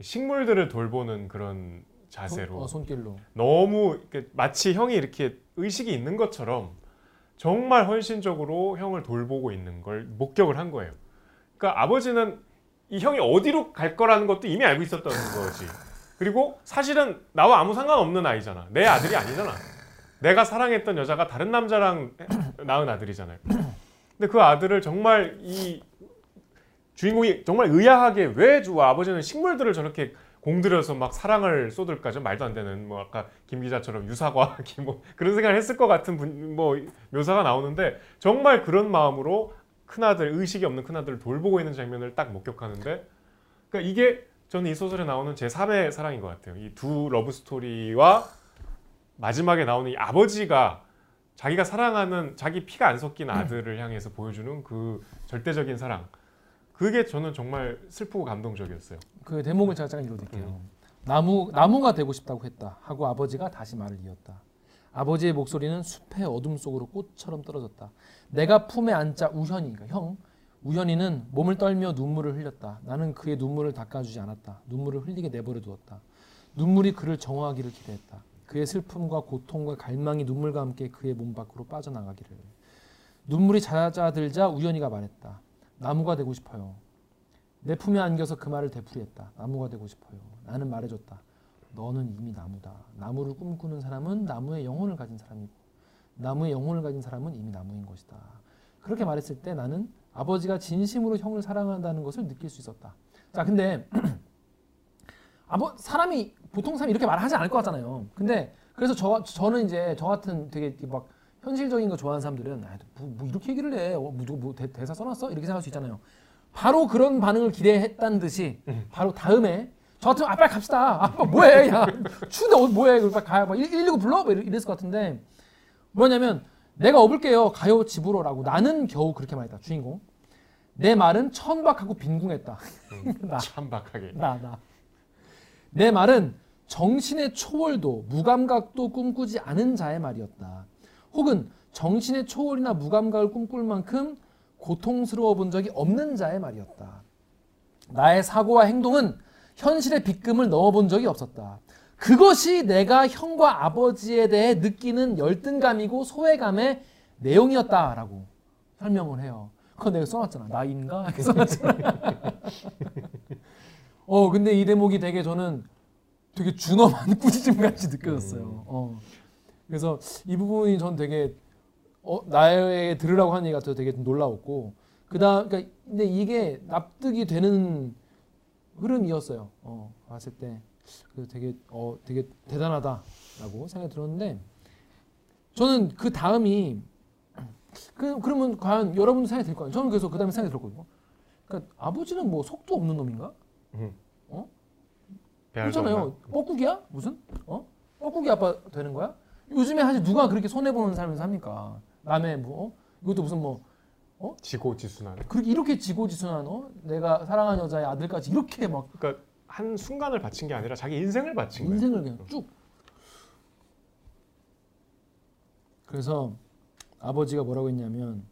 식물들을 돌보는 그런 자세로 손, 어, 손길로 너무 마치 형이 이렇게 의식이 있는 것처럼 정말 헌신적으로 형을 돌보고 있는 걸 목격을 한 거예요. 그러니까 아버지는 이 형이 어디로 갈 거라는 것도 이미 알고 있었던 거지. 그리고 사실은 나와 아무 상관없는 아이잖아. 내 아들이 아니잖아. 내가 사랑했던 여자가 다른 남자랑 낳은 아들이잖아요. 근데 그 아들을 정말 이 주인공이 정말 의아하게 왜 주- 아버지는 식물들을 저렇게 공들여서 막 사랑을 쏟을까 좀 말도 안 되는 뭐 아까 김 기자처럼 유사과 (laughs) 뭐 그런 생각을 했을 것 같은 분, 뭐 묘사가 나오는데 정말 그런 마음으로 큰아들 의식이 없는 큰아들을 돌보고 있는 장면을 딱 목격하는데 그러니까 이게 저는 이 소설에 나오는 제 3의 사랑인 것 같아요. 이 두 러브 스토리와 마지막에 나오는 이 아버지가 자기가 사랑하는 자기 피가 안 섞인 아들을 향해서 보여주는 그 절대적인 사랑 그게 저는 정말 슬프고 감동적이었어요. 그 대목을 제가 잠깐 읽어드릴게요. 음. 나무 나무가 되고 싶다고 했다 하고 아버지가 다시 말을 이었다. 아버지의 목소리는 숲의 어둠 속으로 꽃처럼 떨어졌다. 내가 품에 앉자 우현이 그러니까 형 우현이는 몸을 떨며 눈물을 흘렸다. 나는 그의 눈물을 닦아주지 않았다. 눈물을 흘리게 내버려 두었다. 눈물이 그를 정화하기를 기대했다. 그의 슬픔과 고통과 갈망이 눈물과 함께 그의 몸 밖으로 빠져나가기를. 눈물이 잦아들자 우연이가 말했다. 나무가 되고 싶어요. 내 품에 안겨서 그 말을 되풀이했다. 나무가 되고 싶어요. 나는 말해줬다. 너는 이미 나무다. 나무를 꿈꾸는 사람은 나무의 영혼을 가진 사람이고 나무의 영혼을 가진 사람은 이미 나무인 것이다. 그렇게 말했을 때 나는 아버지가 진심으로 형을 사랑한다는 것을 느낄 수 있었다. 자, 근데 (clears throat) 아버 사람이 보통 사람이 이렇게 말하지 않을 것 같잖아요. 근데 그래서 저 저는 이제 저 같은 되게 막 현실적인 거 좋아하는 사람들은 아, 뭐, 뭐 이렇게 얘기를 해. 어, 뭐, 뭐 대, 대사 써놨어? 이렇게 생각할 수 있잖아요. 바로 그런 반응을 기대했다는 듯이 바로 다음에 저 같으면 아 빨리 갑시다. 아빠 뭐해? 야 추운데 어디 뭐해? 빨리 가요. 막119 불러? 뭐 이랬- 이랬을 것 같은데 뭐냐면 내가 업을게요. 가요 집으로라고 나는 겨우 그렇게 말했다. 주인공. 내 말은 천박하고 빈궁했다. (laughs) 나. 참박하게. 나, 나. 내 말은 정신의 초월도 무감각도 꿈꾸지 않은 자의 말이었다. 혹은 정신의 초월이나 무감각을 꿈꿀 만큼 고통스러워 본 적이 없는 자의 말이었다. 나의 사고와 행동은 현실의 빗금을 넣어 본 적이 없었다. 그것이 내가 형과 아버지에 대해 느끼는 열등감이고 소외감의 내용이었다라고 설명을 해요. 그거 내가 써놨잖아. 나인가? 이렇게 써놨잖아. (laughs) 어 근데 이 대목이 되게 저는 되게 준엄한 (laughs) 꾸짖음 같이 느껴졌어요. 어. 그래서 이 부분이 전 되게 어, 나에게 들으라고 하는 얘기 같아서 되게 좀 놀라웠고 그다음 그러니까 근데 이게 납득이 되는 흐름이었어요. 어, 봤을 때 그래서 되게 어 되게 대단하다라고 생각이 들었는데 저는 그 다음이 그 그러면 과연 여러분도 생각이 들 거예요. 저는 그래서 그 다음에 생각이 들었거든요. 그러니까 아버지는 뭐 속도 없는 놈인가? 배알도 그렇잖아요. 없나? 뻐꾸기야? 무슨? 어? 뻐꾸기 아빠 되는 거야? 요즘에 사실 누가 그렇게 손해 보는 삶을 삽니까? 남의 뭐 어? 이것도 무슨 뭐 지고지순한. 그렇게 이렇게 지고지순한 어? 내가 사랑하는 여자의 아들까지 이렇게 막 그러니까 한 순간을 바친 게 아니라 자기 인생을 바친 거예요. 인생을 그냥 쭉. 그래서 아버지가 뭐라고 했냐면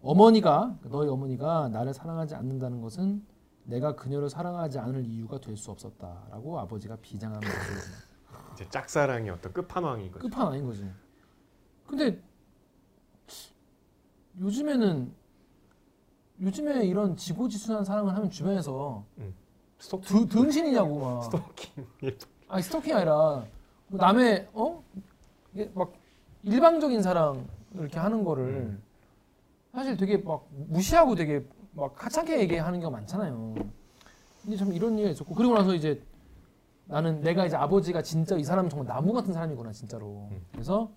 어머니가 너희 어머니가 나를 사랑하지 않는다는 것은 내가 그녀를 사랑하지 않을 이유가 될 수 없었다라고 아버지가 비장한 모습을 이제 짝사랑의 어떤 끝판왕인 거죠. 끝판 아닌 거지. 근데 요즘에는 요즘에 이런 지고지순한 사랑을 하면 주변에서 스토킹. 드, 등신이냐고 막. 스토킹. 아니 스토킹이 아니라 뭐 남의 어 이게 막 일방적인 사랑 이렇게 하는 거를 사실 되게 막 무시하고 되게 막 하찮게 얘기하는 경우가 많잖아요. 근데 참 이런 얘기가 있었고 그리고 나서 이제 나는 내가 이제 아버지가 진짜 이 사람은 정말 나무 같은 사람이구나 진짜로. 그래서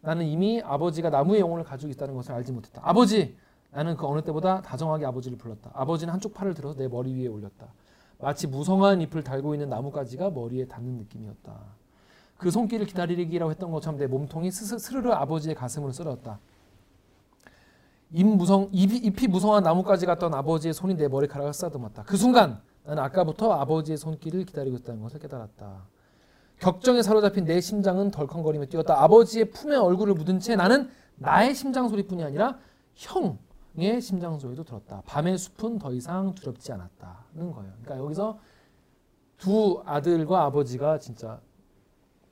나는 이미 아버지가 나무의 영혼을 가지고 있다는 것을 알지 못했다. 아버지, 나는 그 어느 때보다 다정하게 아버지를 불렀다. 아버지는 한쪽 팔을 들어서 내 머리 위에 올렸다. 마치 무성한 잎을 달고 있는 나뭇가지가 머리에 닿는 느낌이었다. 그 손길을 기다리기라고 했던 것처럼 내 몸통이 스르르 아버지의 가슴으로. 잎 무성, 잎이, 잎이 무성한 나뭇가지 같던 아버지의 손이 내 머리카락을 쓰다듬었다. 그 순간 나는 아까부터 아버지의 손길을 기다리고 있다는 것을 깨달았다. 격정에 사로잡힌 내 심장은 덜컹거리며 뛰었다. 아버지의 품에 얼굴을 묻은 채 나는 나의 심장 소리뿐이 아니라 형의 심장 소리도 들었다. 밤의 숲은 더 이상 두렵지 않았다 는 거예요. 그러니까 여기서 두 아들과 아버지가 진짜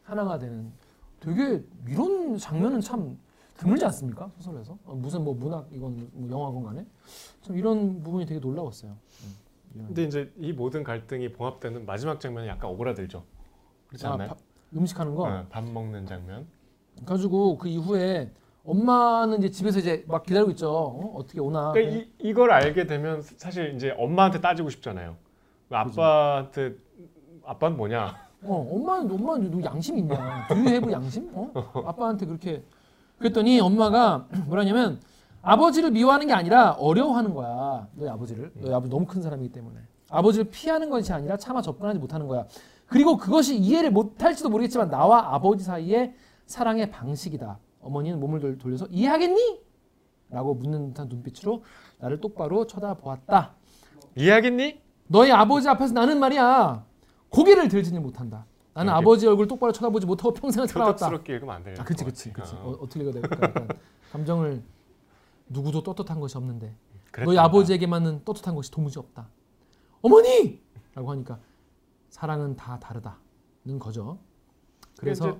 하나가 되는 되게 이런 장면은 참 드물지 않습니까 소설에서 어, 무슨 뭐 문학 이건 뭐 영화건 간에 참 이런 부분이 되게 놀라웠어요. 음. 근데 이제 이 모든 갈등이 봉합되는 마지막 장면이 약간 오그라들죠. 그렇지 아, 않나요? 밥- 음식하는 거 네, 밥 먹는 장면. 가지고 그 이후에 엄마는 이제 집에서 이제 막 기다리고 있죠. 어? 어떻게 오나. 그러니까 이, 이걸 알게 되면 사실 이제 엄마한테 따지고 싶잖아요. 아빠한테 아빠는 뭐냐? 어, 엄마는 엄마는 누 양심 있냐? Have 양심? 어? 아빠한테 그렇게 그랬더니 엄마가 (clears throat) 뭐라냐면 아버지를 미워하는 게 아니라 어려워하는 거야. 너희 아버지를. 너희 아버지 너무 큰 사람이기 때문에. 아버지를 피하는 것이 아니라 차마 접근하지 못하는 거야. 그리고 그것이 이해를 못할지도 모르겠지만 나와 아버지 사이의 사랑의 방식이다. 어머니는 몸을 돌- 돌려서 이해하겠니? 라고 묻는 듯한 눈빛으로 나를 똑바로 쳐다보았다. 이해하겠니? 너희 아버지 앞에서 나는 말이야 고개를 들지는 못한다. 나는 아버지 얼굴 똑바로 쳐다보지 못하고 평생을 살아왔다. 교답스럽게 읽으면 안 돼요. 아, 그치, 그치, 그치. 어, 어, 어떻게 읽어야 될까? 약간 감정을 누구도 떳떳한 것이 없는데 그랬단다. 너희 아버지에게만은 떳떳한 것이 도무지 없다. 어머니! 라고 하니까 사랑은 다 다르다는 거죠. 그래서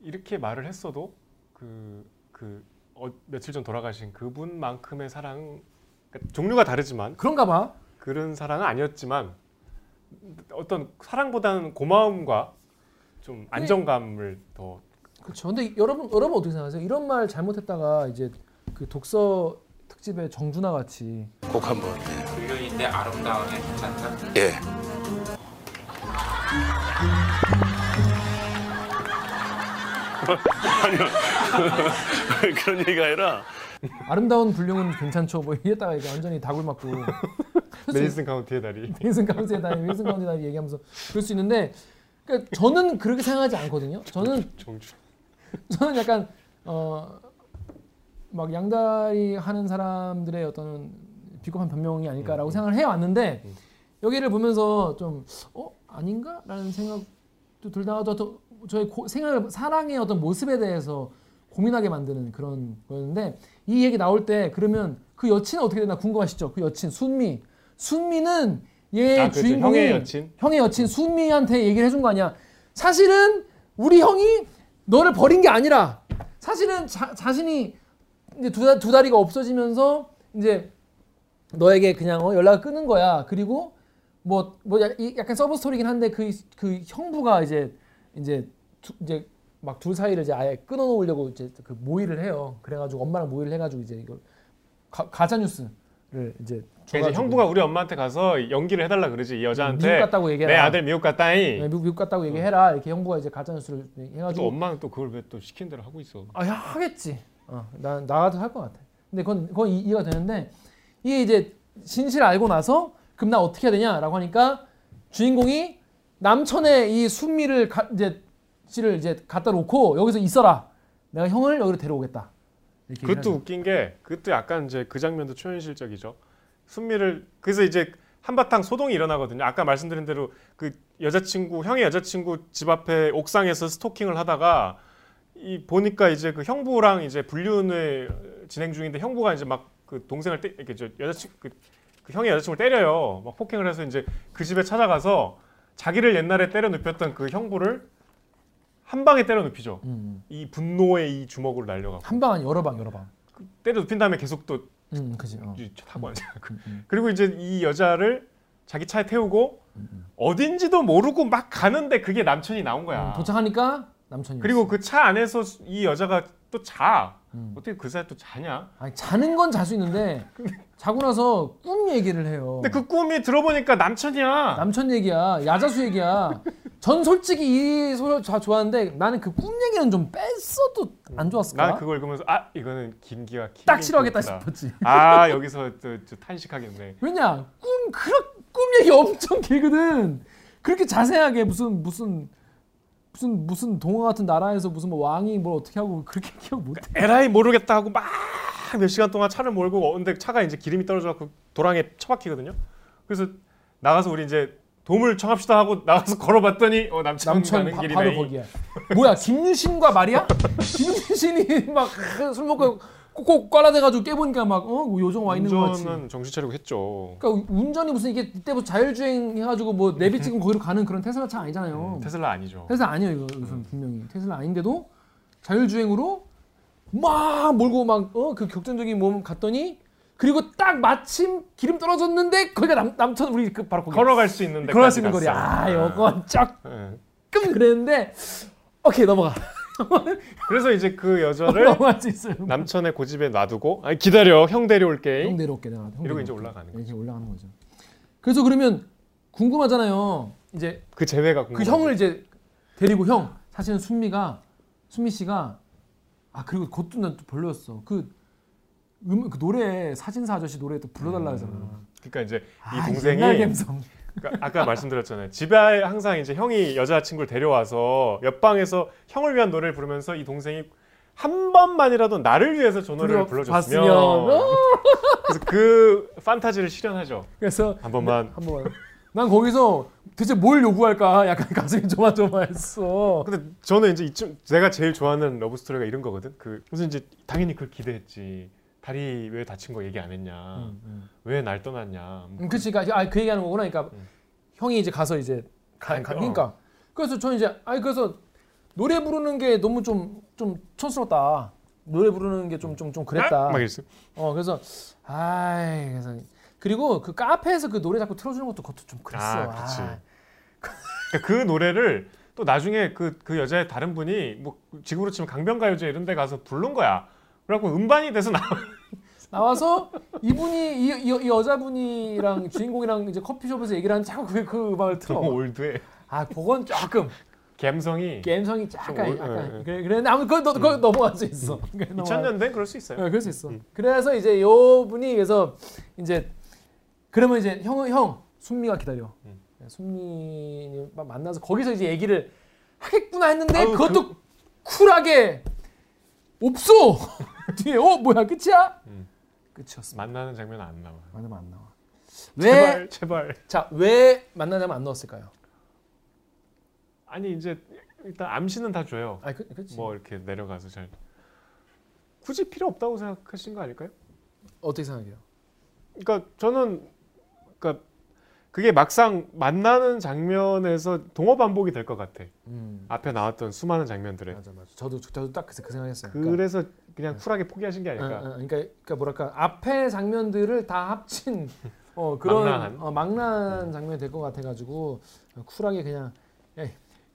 이렇게 말을 했어도 그, 그 어, 며칠 전 돌아가신 그분만큼의 사랑 그러니까 종류가 다르지만 그런가 봐. 그런 사랑은 아니었지만 어떤 사랑보다는 고마움과 좀 안정감을 더 그렇죠. 근데 여러분 여러분 어떻게 생각하세요? 이런 말 잘못했다가 이제 그 독서 특집에 정준하 같이 꼭 한번 불륜인데 아름다움에 괜찮다. 예. 아니요. (laughs) 그런 얘기가 아니라. 아름다운 불륜은 괜찮죠. 뭐 이랬다가 이제 완전히 다굴 맞고. (laughs) 메이슨 카운티의 다리. 윌슨 카운티에 다니 윌슨 카운티 다니 얘기하면서 그럴 수 있는데 그러니까 저는 그렇게 생각하지 않거든요. 저는 정주. 저는 약간 어막 양다리 하는 사람들의 어떤 비겁한 변명이 아닐까라고 생각을 해왔는데 여기를 보면서 좀 어 아닌가라는 생각도 들다가도 또 저의 고, 생각 사랑의 어떤 모습에 대해서 고민하게 만드는 그런 거였는데 이 얘기 나올 때 그러면 그 여친은 어떻게 되나 궁금하시죠? 그 여친 순미 순미는 얘 아, 그렇죠. 주인공이 형의 여친? 형의 여친 순미한테 얘기를 해준 거 아니야. 사실은 우리 형이 너를 버린 게 아니라 사실은 자, 자신이 이제 두, 다- 두 다리가 없어지면서 이제 너에게 그냥 어, 연락을 끊은 거야. 그리고 뭐, 뭐 약간 sub story긴 한데 그, 그 형부가 이제 이제 두, 이제 막 둘 사이를 이제 아예 끊어 놓으려고 이제 그 모의를 해요. 그래 가지고 엄마랑 모의를 해 가지고 이제 이걸 가, 가짜 뉴스를 이제 이제 줘가지고 형부가 우리 엄마한테 가서 연기를 해달라 그러지 이 여자한테 미국 갔다고 얘기해라. 내 아들 미국 갔다니 네, 미국, 미국 갔다고 얘기해라 이렇게 형부가 이제 가짜 뉴스를 또 해가지고 엄마는 또 그걸 왜 또 시킨 대로 하고 있어 아 야, 하겠지. 어, 나 나가도 할 것 같아. 근데 그건 그건 이- 이해가 되는데 이게 이제 진실 을 알고 나서 그럼 나 어떻게 해야 되냐라고 하니까 주인공이 남천에 이 순미를 가, 이제 씨를 이제 갖다 놓고 여기서 있어라. 내가 형을 여기로 데려오겠다. 그것도 하죠. 웃긴 게 그것도 약간 이제 그 장면도 초현실적이죠. 순미를 그래서 이제 한바탕 소동이 일어나거든요. 아까 말씀드린 대로 그 여자친구 형의 여자친구 집 앞에 옥상에서 스토킹을 하다가 이 보니까 이제 그 형부랑 이제 불륜을 진행 중인데 형부가 이제 막 그 동생을 때 이렇게 저 여자친 그, 그 형의 여자친구를 때려요. 막 폭행을 해서 이제 그 집에 찾아가서 자기를 옛날에 때려 눕혔던 그 형부를 한 방에 때려 눕히죠. 음. 이 분노의 이 주먹으로 날려가고 한 방 아니 여러 방 여러 방. 때려 눕힌 다음에 계속 또 음, 그지. 어. 이 타고 앉아. 음, 음. 그리고 이제 이 여자를 자기 차에 태우고 어딘지도 모르고 막 가는데 그게 남천이 나온 거야. 음, 도착하니까 남천이. 그리고 그 차 안에서 이 여자가 또 자. 음. 어떻게 그 사이 또 자냐? 아니 자는 건 잘 수 있는데 (laughs) 자고 나서 꿈 얘기를 해요. 근데 그 꿈이 들어보니까 남천이야. 남천 얘기야, 야자수 얘기야. 전 솔직히 이 소설 다 좋아하는데 나는 그 꿈 얘기는 좀 뺐어도 안 좋았을까? 난 그걸 읽으면서 아 이거는 김기와 딱 싫어하겠다. 싶었지. 아 여기서 또, 또 탄식하겠네. 왜냐 꿈 그런 꿈 얘기 엄청 길거든. 그렇게 자세하게 무슨 무슨 무슨 무슨 동화 같은 나라에서 무슨 뭐 왕이 뭘 어떻게 하고 그렇게 (laughs) 기억 못해. 에라이 모르겠다 하고 막 몇 시간 동안 차를 몰고 근데 차가 이제 기름이 떨어져 갖고 도랑에 처박히거든요. 그래서 나가서 우리 이제 도움을 청합시다 하고 나가서 걸어봤더니 어, 남천, 남천 가는 바, 길이네. 바로 거기야. 뭐야 김유신과 말이야? (laughs) 김유신이 막 술 먹고 꼭꼭 깔아대가지고 깨보니까 막 어 요정 와 있는 거 같이. 운전은 정신 차리고 했죠. 그러니까 운전이 무슨 이게 이때부터 자율주행 해가지고 뭐 내비 찍으면 거기로 가는 그런 테슬라 차 아니잖아요. 음, 테슬라 아니죠. 테슬라 아니에요 이거 이건 분명히 테슬라 아닌데도 자율주행으로 막 몰고 막 어 그 격전적인 몸 갔더니 그리고 딱 마침 기름 떨어졌는데 거기가 남, 남천 우리 그 바로 거기 걸어갈 수 있는 걸어갈 수 있는 거리 갔어. 아 요건 예. 조금 그랬는데 오케이 넘어가 (laughs) 그래서 이제 그 여자를 남천의 고집에 놔두고 아니 기다려 형 데려올게. 형 내려올게 내가 형 이러고. 이제 올라가는 거죠. 이제 올라가는 거죠 그래서 그러면 궁금하잖아요 이제 그 재회가 그 궁금하지. 형을 이제 데리고 형 사실은 순미가 순미 씨가 아 그리고 그것도 난또 별로였어 그, 음, 그 노래 사진사 아저씨 노래 또 불러달라 하잖아 그러니까 이제 아, 이 동생이 옛날 감성 그러니까 아까 말씀드렸잖아요. 집에 항상 이제 형이 여자친구를 데려와서 옆방에서 형을 위한 노래를 부르면서 이 동생이 한 번만이라도 나를 위해서 저 노래를 불러- 불러줬으면! 그래서 그 판타지를 실현하죠. 그래서 한 번만. 한 번만 난 거기서 대체 뭘 요구할까 약간 가슴이 조마조마했어 근데 저는 이제 이쯤 내가 제일 좋아하는 러브 스토리가 이런 거거든. 그 무슨 이제 당연히 그걸 기대했지. 다리 왜 다친 거 얘기 안 했냐. 왜날 떠났냐. 음, 그치 그러니까 아, 그 얘기하는 거구나 그러니까 음. 형이 이제 가서 이제 가, 가, 어. 그러니까 그래서 저는 이제 아니 그래서 노래 부르는 게 너무 좀좀 촌스럽다 노래 부르는 게 좀 좀좀 그랬다 막 이랬어. 어 그래서 아이 그래서 그리고 그 카페에서 그 노래 자꾸 틀어주는 것도 그것도 좀 그랬어. 아, 그치. 아. 그러니까 그 노래를 또 나중에 그, 그 여자의 다른 분이 뭐 지금으로 치면 강변가요제 이런 데 가서 부른 거야. 그래갖고 음반이 돼서 나 (laughs) 나와서 이분이 이, 이, 이 여자분이랑 주인공이랑 이제 커피숍에서 얘기를 하는 자꾸 그, 그 음악을 틀어. 너무 올드해. 아 그건 조금 감성이 감성이 약간 올- 약간 예, 예. 그래 그랬는데 아무 그거 너 그거 넘어갈 수 있어. 넘어갈- 2000년대 그럴 수 있어요. 네, 그럴 수 있어. 그래서 이제 요 분이 그래서 이제 그러면 이제 형, 형 순미가 기다려. 음. 순미 만나서 거기서 이제 얘기를 하겠구나 했는데 아유, 그것도 쿨하게 없어. 뒤에 어 뭐야 끝이야? 음. 끝이었어. 만나는 장면 안 나와. 만나면 안 나와. 왜? 제발 제발. 자, 왜 만나자면 안 넣었을까요? 아니 이제 일단 암시는 다 줘요. 아, 그, 그렇지. 뭐 이렇게 내려가서 잘 굳이 필요 없다고 생각하신 거 아닐까요? 어떻게 생각해요? 그러니까 저는 그러니까 그게 막상 만나는 장면에서 동어 반복이 될 것 같아. 음. 앞에 나왔던 수많은 장면들에. 맞아, 맞아. 저도 저도 딱 그 생각했어요. 그러니까 그래서 그냥 쿨하게 포기하신 게 어, 아닐까. 어, 그러니까, 그러니까 뭐랄까 앞에 장면들을 다 합친 (laughs) 어, 그런 망라한. 어, 망라한 장면이 될 것 같아가지고 어, 쿨하게 그냥 에이,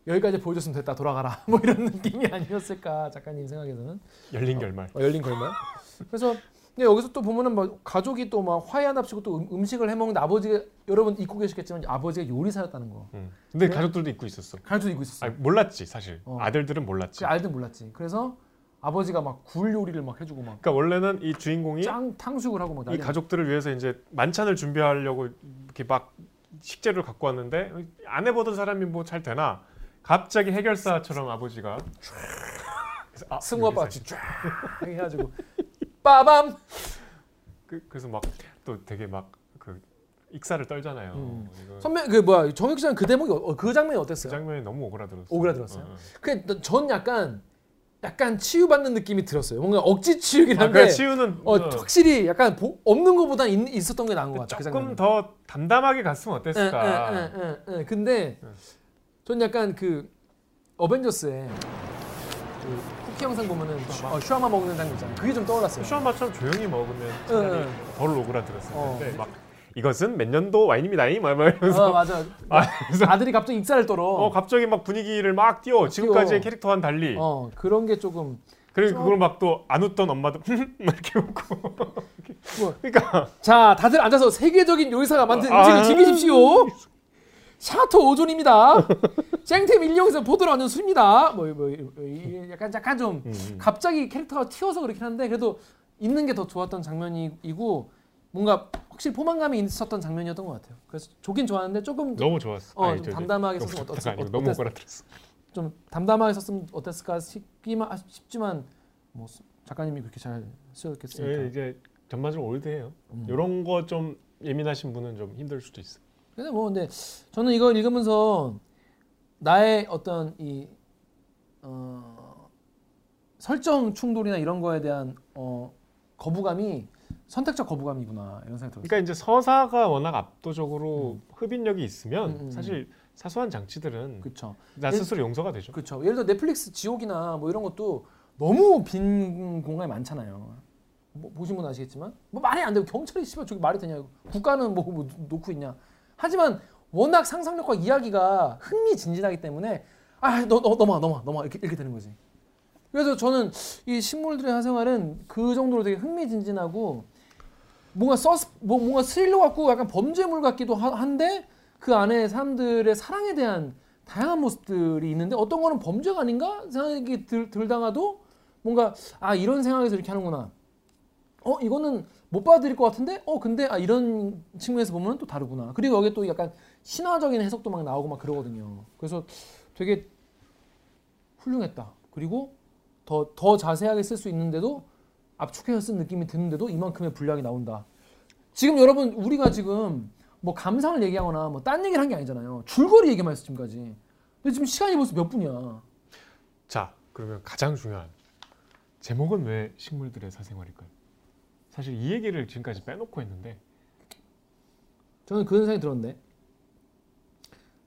여기까지 보여줬으면 됐다 돌아가라 (laughs) 뭐 이런 느낌이 아니었을까 작가님 생각에서는 열린 결말. 어, 열린 걸말. 그래서 근데 여기서 또 보면은 뭐 가족이 또 막 화해한답시고 또 음, 음식을 해먹는 아버지가 여러분 잊고 계시겠지만 아버지가 요리사였다는 거. 음. 근데 네? 가족들도 잊고 있었어. 가르쳐 잊고 있었어. 아니, 몰랐지 사실. 어. 아들들은 몰랐지. 그 알든 몰랐지. 그래서 아버지가 막 굴 요리를 막 해주고 막 그러니까 원래는 이 주인공이 짱 탕수육을 하고 막 이 가족들을 위해서 이제 만찬을 준비하려고 이렇게 막 식재료를 갖고 왔는데 안 해보던 사람이 뭐 잘 되나? 갑자기 해결사처럼 아버지가 아, 승우 아빠 쫙 해가지고 빠밤 그, 그래서 막 또 되게 막 그 익사를 떨잖아요. 음. 선배 그 뭐야 정혁 씨는 그 대목이 어, 그 장면이 그 어땠어요? 장면이 너무 오그라들었어요. 오그라들었어요? 어, 어. 그전 약간 약간 치유받는 느낌이 들었어요. 뭔가 억지 치유긴 아, 한데 그래 치유는 어, 어, 확실히 약간 보- 없는 것보다 있, 있었던 게 나은 것 같아. 그 조금 장면이. 더 담담하게 갔으면 어땠을까? 예, 예, 예. 근데 전 약간 그 어벤져스에 그 쿠키 영상 보면은 어, 슈아마 먹는 장면 있잖아요. 그게 좀 떠올랐어요. 슈아마처럼 조용히 먹으면 차라리 응, 응. 덜 오그라들었을 어. 텐데 막 이것은 몇 년도 와인입니다이 막 이러면서 어 맞아. (laughs) 아, 아들이 갑자기 익사를 떨어. 어 갑자기 막 분위기를 막 띄워 지금까지의 캐릭터와는 달리 어 그런 게 조금 그리고 그걸 막 또 안 웃던 엄마도 (laughs) 막 이렇게 웃고 뭐. 그러니까 자 다들 앉아서 세계적인 요리사가 만든 아. 음식을 즐기십시오. 샤토 오존입니다. (laughs) 쟁템 일용에서 보드로 얻는 술입니다. 뭐, 뭐, 뭐 이- 약간 약간 좀 음. 갑자기 캐릭터가 튀어서 그렇긴 한데 그래도 있는 게 더 좋았던 장면이고 뭔가 확실히 포만감이 있었던 장면이었던 것 같아요. 그래서 좋긴 좋았는데 조금 너무 좋았어. 어, 아니, 좀 저- 담담하게 썼으면 좋다가 어땠- 아니고 어땠- 너무 오그라들었어. 좀 담담하게 썼으면 어땠을까 싶기만 싶지만 뭐 작가님이 그렇게 잘 쓰였겠으니까. 예, 이제 전반적으로 올드해요. 음. 이런 거 좀 예민하신 분은 좀 힘들 수도 있어. 근데 뭐 근데 저는 이걸 읽으면서 나의 어떤 이 어, 설정 충돌이나 이런 거에 대한 어, 거부감이 선택적 거부감이구나 이런 생각이 들었어요. 그러니까 이제 서사가 워낙 압도적으로 흡인력이 있으면 음, 음, 사실 사소한 장치들은 그렇죠. 나 스스로 용서가 되죠. 그렇죠. 예를 들어 넷플릭스 지옥이나 뭐 이런 것도 너무 빈 공간이 많잖아요. 뭐 보신 분 아시겠지만 뭐 말이 안 되고 경찰이 씨발 저기 말이 되냐 국가는 뭐, 뭐 놓고 있냐. 하지만 워낙 상상력과 이야기가 흥미진진하기 때문에 아 너 너, 넘어 넘어 넘어 이렇게 이렇게 되는 거지. 그래서 저는 이 식물들의 사생활은 그 정도로 되게 흥미진진하고 뭔가 서스 뭐 뭔가 스릴러 같고 약간 범죄물 같기도 하- 한데 그 안에 사람들의 사랑에 대한 다양한 모습들이 있는데 어떤 거는 범죄가 아닌가 생각이 들, 들다가도 뭔가 아 이런 생각에서 이렇게 하는구나. 어 이거는 못 받아들일 것 같은데 어 근데 아 이런 측면에서 보면 또 다르구나. 그리고 여기 또 약간 신화적인 해석도 막 나오고 막 그러거든요. 그래서 되게 훌륭했다. 그리고 더 더 자세하게 쓸 수 있는데도 압축해서 쓴 느낌이 드는데도 이만큼의 분량이 나온다. 지금 여러분 우리가 지금 뭐 감상을 얘기하거나 뭐 딴 얘기를 한 게 아니잖아요. 줄거리 얘기만 했어 지금까지. 근데 지금 시간이 벌써 몇 분이야. 자, 그러면 가장 중요한 제목은 왜 식물들의 사생활일까요? 사실 이 얘기를 지금까지 빼놓고 했는데 저는 그런 생각이 들었는데.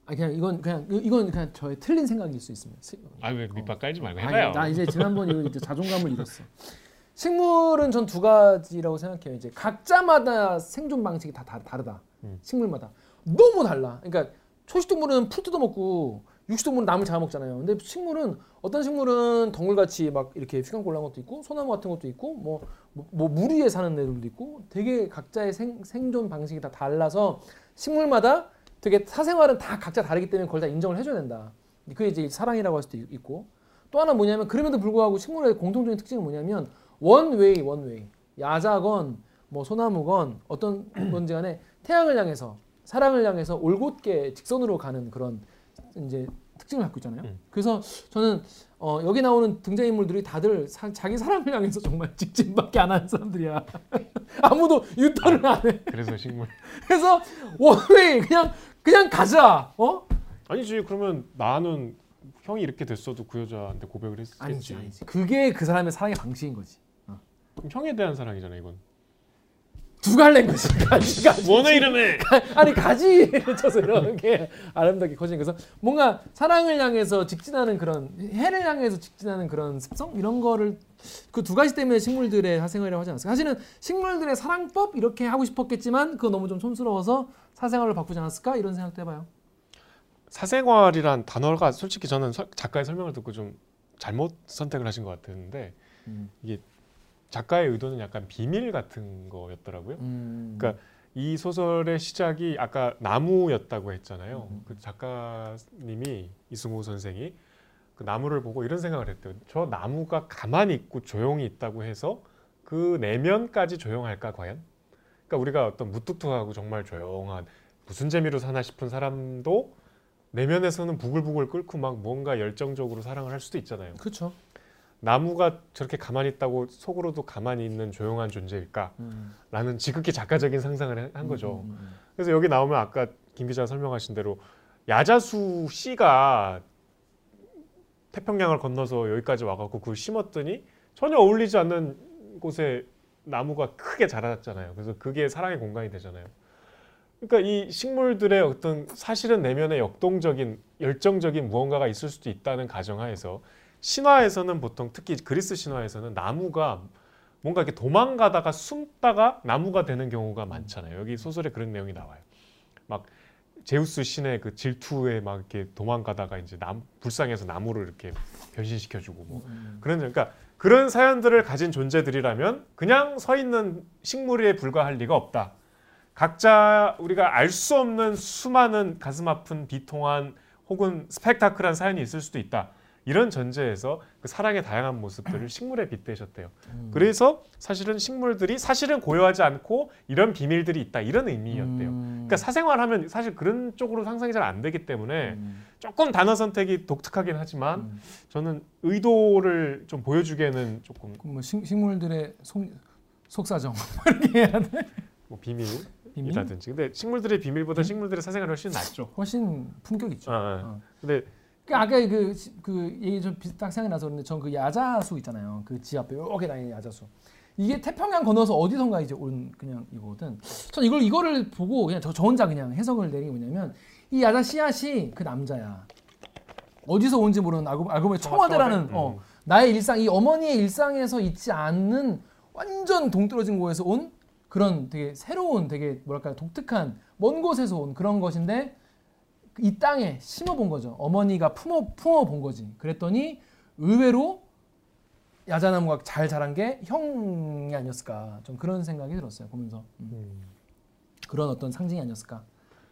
아 그냥 이건 그냥 이건 그냥 저의 틀린 생각일 수 있습니다. 시- 아왜 밑밥 깔지 말고 아니, 해봐요. 나 이제 지난번 이거 이제 자존감을 잃었어. (laughs) 식물은 전 두 가지라고 생각해요. 이제 각자마다 생존 방식이 다, 다 다르다. 음. 식물마다 너무 달라. 그러니까 초식동물은 풀 뜯어 먹고 육식동물은 나물 잡아 먹잖아요. 근데 식물은 어떤 식물은 덩굴같이 막 이렇게 휘감 골란 것도 있고 소나무 같은 것도 있고 뭐, 뭐, 뭐 물 위에 사는 애들도 있고 되게 각자의 생, 생존 방식이 다 달라서 식물마다 되게 사생활은 다 각자 다르기 때문에 그걸 다 인정을 해줘야 된다. 그게 이제 사랑이라고 할 수도 있- 있고 또 하나 뭐냐면 그럼에도 불구하고 식물의 공통적인 특징은 뭐냐면 원웨이 원웨이 야자건 뭐 소나무건 어떤 (clears throat) 건지 간에 태양을 향해서 사랑을 향해서 올곧게 직선으로 가는 그런 이제 특징을 갖고 있잖아요. 음. 그래서 저는 어, 여기 나오는 등장인물들이 다들 사- 자기 사랑을 향해서 정말 직진밖에 안 하는 사람들이야. (laughs) 아무도 유턴을 안 해. 그래서 식물 (laughs) 그래서 원웨이 그냥 그냥 가자. 어? 아니지 그러면 나는 형이 이렇게 됐어도 그 여자한테 고백을 했겠지. 아니지 아니지. 그게 그 사람의 사랑의 방식인 거지. 그럼 형에 대한 사랑이잖아 이건. 두 갈래인 거지. (laughs) 가지 가지. 원의 이름에 아니 가지를 쳐서 이렇게 아름답게 커지는 그래서 뭔가 사랑을 향해서 직진하는 그런 해를 향해서 직진하는 그런 습성 이런 거를 그 두 가지 때문에 식물들의 사생활이라고 하지 않았을까? 사실은 식물들의 사랑법 이렇게 하고 싶었겠지만 그거 너무 좀 촌스러워서 사생활을 바꾸지 않았을까 이런 생각도 해봐요. 사생활이란 단어가 솔직히 저는 서- 작가의 설명을 듣고 좀 잘못 선택을 하신 것 같았는데 음. 이게 작가의 의도는 약간 비밀 같은 거였더라고요. 음. 그러니까 이 소설의 시작이 아까 나무였다고 했잖아요. 음. 그 작가님이 이승우 선생이 그 나무를 보고 이런 생각을 했대요. 저 나무가 가만히 있고 조용히 있다고 해서 그 내면까지 조용할까 과연? 그러니까 우리가 어떤 무뚝뚝하고 정말 조용한 무슨 재미로 사나 싶은 사람도 내면에서는 부글부글 끓고 막 뭔가 열정적으로 사랑을 할 수도 있잖아요. 그렇죠. 나무가 저렇게 가만히 있다고 속으로도 가만히 있는 조용한 존재일까? 음. 라는 지극히 작가적인 상상을 해- 한 거죠. 음, 음, 그래서 여기 나오면 아까 김 기자가 설명하신 대로 야자수 씨가 태평양을 건너서 여기까지 와갖고 그걸 심었더니 전혀 어울리지 않는 곳에 나무가 크게 자랐잖아요. 그래서 그게 사랑의 공간이 되잖아요. 그러니까 이 식물들의 어떤 사실은 내면에 역동적인 열정적인 무언가가 있을 수도 있다는 가정하에서 신화에서는 보통 특히 그리스 신화에서는 나무가 뭔가 이렇게 도망가다가 숨다가 나무가 되는 경우가 많잖아요. 여기 소설에 그런 내용이 나와요. 막 제우스 신의 그 질투에 막 이렇게 도망가다가 이제 남 불쌍해서 나무를 이렇게 변신시켜주고 뭐 음. 그런 그러니까 그런 사연들을 가진 존재들이라면 그냥 서 있는 식물에 불과할 리가 없다. 각자 우리가 알 수 없는 수많은 가슴 아픈 비통한 혹은 스펙타클한 사연이 있을 수도 있다. 이런 전제에서 그 사랑의 다양한 모습들을 식물에 빗대셨대요. 그래서 사실은 식물들이 사실은 고요하지 않고 이런 비밀들이 있다 이런 의미였대요. 음. 그러니까 사생활하면 사실 그런 쪽으로 상상이 잘 안 되기 때문에 조금 단어 선택이 독특하긴 하지만 음. 저는 의도를 좀 보여주기에는 조금 뭐 식, 식물들의 속, 속사정 이렇게 해야 돼. 뭐 비밀 이라든지. 비밀? 근데 식물들의 비밀보다 식물들의 사생활이 훨씬 낫죠. 훨씬 품격 있죠. 아, 아. 어. 근데 그 아까 그, 시- 그 얘기 좀 비슷하게 생각이 나서 그런데 전 그 야자수 있잖아요. 그 지 앞에 이렇게 다니는 야자수. 이게 태평양 건너서 어디선가 이제 온 그냥 이거거든. 전 이걸 이거를 보고 그냥 저, 저 혼자 그냥 해석을 내린 게 뭐냐면 이 야자 씨앗이 그 남자야. 어디서 온지 모르는 알고 알고 보니 청와대라는 청와대? 어, 나의 일상 이 어머니의 일상에서 있지 않는 완전 동떨어진 곳에서 온 그런 되게 새로운 되게 뭐랄까 독특한 먼 곳에서 온 그런 것인데 이 땅에 심어 본 거죠. 어머니가 품어 품어 본 거지. 그랬더니 의외로 야자나무가 잘 자란 게 형이 아니었을까. 좀 그런 생각이 들었어요. 보면서 음. 그런 어떤 상징이 아니었을까.